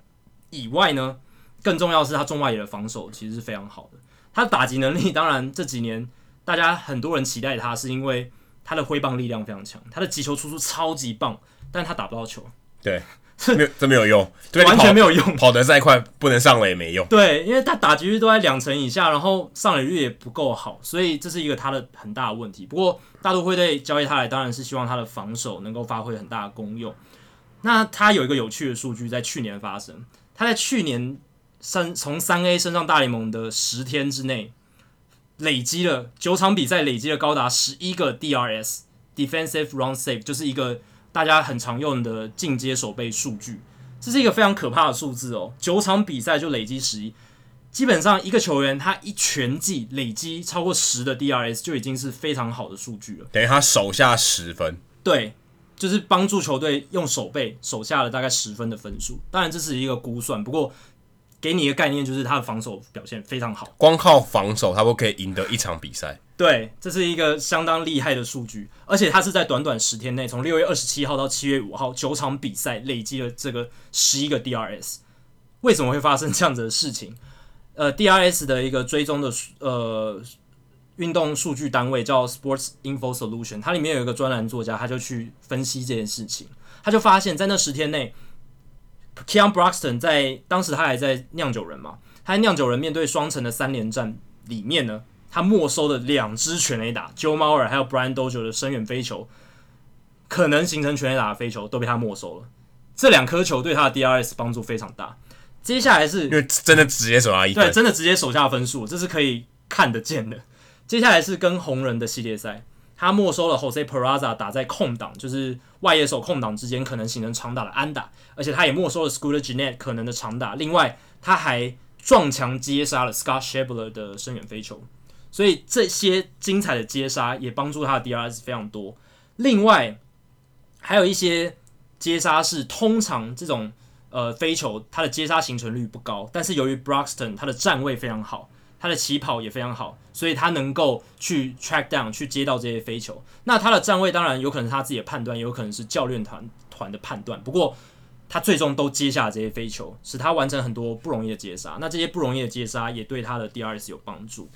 以外呢，更重要的是他中外野的防守其实是非常好的。他的打击能力当然这几年大家很多人期待他是因为他的挥棒力量非常强，他的击球出速超级棒，但他打不到球。对。没有，这没有用，对完全没有用。跑得再快，不能上垒也没用。对，因为他打击率都在两成以下，然后上垒率也不够好，所以这是一个他的很大的问题。不过大都会队交易他来，当然是希望他的防守能够发挥很大的功用。那他有一个有趣的数据，在去年发生，他在去年升从三 A 升上大联盟的十天之内，累积了九场比赛，累积了高达十一个 DRS（Defensive Run Save），就是一个。大家很常用的进阶守备数据，这是一个非常可怕的数字哦。九场比赛就累积十一，基本上一个球员他一全季累积超过十的 DRS 就已经是非常好的数据了。等于他手下十分，对，就是帮助球队用手背手下了大概十分的分数。当然这是一个估算，不过。给你一个概念，就是他的防守表现非常好。光靠防守，他都可以赢得一场比赛。对，这是一个相当厉害的数据，而且他是在短短十天内，从六月二十七号到七月五号九场比赛累积了这个十一个 DRS。为什么会发生这样子的事情？呃，DRS 的一个追踪的呃运动数据单位叫 Sports Info Solution，它里面有一个专栏作家，他就去分析这件事情，他就发现，在那十天内。Keon Broxton 在当时他还在酿酒人嘛，他在酿酒人面对双城的三连战里面呢，他没收了两支全垒打，Joe Mauer 还有 Brian Dozier 的深远飞球，可能形成全垒打的飞球都被他没收了。这两颗球对他的 DRS 帮助非常大。接下来是因为真的直接手下一分，对，真的直接手下分数，这是可以看得见的。接下来是跟红人的系列赛。他没收了 Jose Peraza 打在空档，就是外野手空档之间可能形成长打的安打，而且他也没收了 Scooter Gennett 可能的长打。另外，他还撞墙接杀了 Scott s h e b l e r 的深远飞球，所以这些精彩的接杀也帮助他的 DRS 非常多。另外，还有一些接杀是通常这种呃飞球，它的接杀形成率不高，但是由于 Broxton 他的站位非常好。他的起跑也非常好，所以他能够去 track down 去接到这些飞球。那他的站位当然有可能是他自己的判断，也有可能是教练团团的判断。不过他最终都接下了这些飞球，使他完成很多不容易的接杀。那这些不容易的接杀也对他的 DRS 有帮助。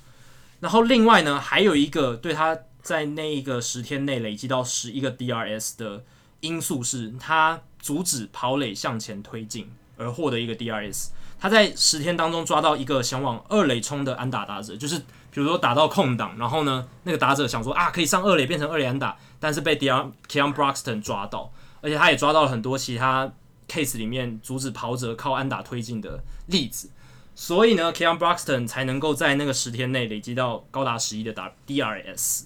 然后另外呢，还有一个对他在那一个十天内累积到十一个 DRS 的因素是，他阻止跑垒向前推进而获得一个 DRS。他在十天当中抓到一个想往二垒冲的安打打者，就是比如说打到空档，然后呢，那个打者想说啊，可以上二垒变成二垒安打，但是被 Keon Broxton 抓到，而且他也抓到了很多其他 case 里面阻止跑者靠安打推进的例子，所以呢，Kian Broxton 才能够在那个十天内累积到高达十一的打 DRS。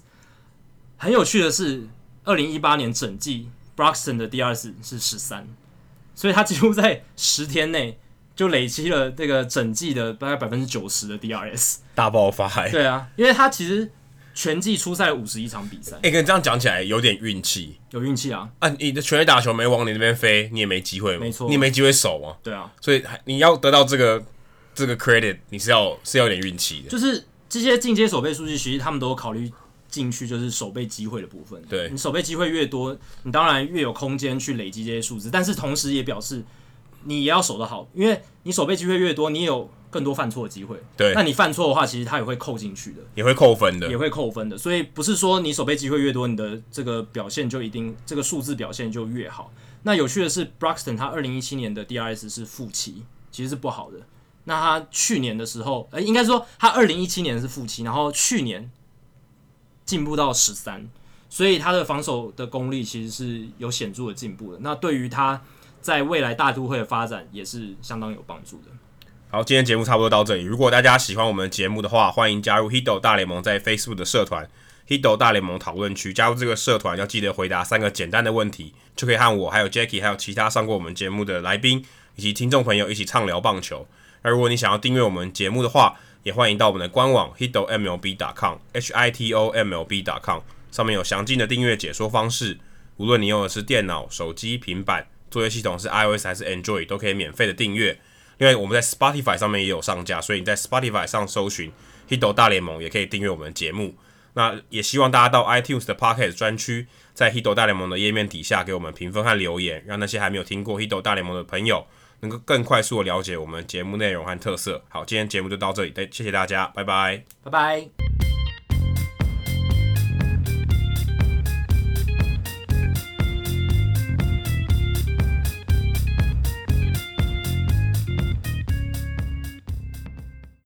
很有趣的是，二零一八年整季 Broxton 的 DRS 是十三，所以他几乎在十天内。就累积了这个整季的大概百分之九十的 DRS，大爆发。对啊，因为他其实全季出赛五十一场比赛。哎，跟这样讲起来有点运气，有运气啊！啊，你的全垒打球没往你那边飞，你也没机会，没错，你也没机会守啊。对啊，所以你要得到这个这个 credit，你是要是要有点运气的。就是这些进阶守备数据，其实他们都有考虑进去，就是守备机会的部分。对，你守备机会越多，你当然越有空间去累积这些数字，但是同时也表示你也要守得好，因为你守备机会越多，你也有。更多犯错的机会，对，那你犯错的话，其实他也会扣进去的，也会扣分的，也会扣分的。所以不是说你守备机会越多，你的这个表现就一定这个数字表现就越好。那有趣的是，Broxton 他二零一七年的 DRS 是负七，其实是不好的。那他去年的时候，呃，应该说他二零一七年是负七，然后去年进步到十三，所以他的防守的功力其实是有显著的进步的。那对于他在未来大都会的发展也是相当有帮助的。好，今天节目差不多到这里。如果大家喜欢我们的节目的话，欢迎加入 Hito 大联盟在 Facebook 的社团 Hito 大联盟讨论区。加入这个社团要记得回答三个简单的问题，就可以和我、还有 Jackie、还有其他上过我们节目的来宾以及听众朋友一起畅聊棒球。那如果你想要订阅我们节目的话，也欢迎到我们的官网 Hito MLB.com H I T O M L B.com 上面有详尽的订阅解说方式。无论你用的是电脑、手机、平板，作业系统是 iOS 还是 Android，都可以免费的订阅。因为我们在 Spotify 上面也有上架，所以你在 Spotify 上搜寻 Hito 大联盟也可以订阅我们的节目。那也希望大家到 iTunes 的 Podcast 专区，在 Hito 大联盟的页面底下给我们评分和留言，让那些还没有听过 Hito 大联盟的朋友能够更快速的了解我们节目内容和特色。好，今天节目就到这里，谢谢大家，拜拜，拜拜。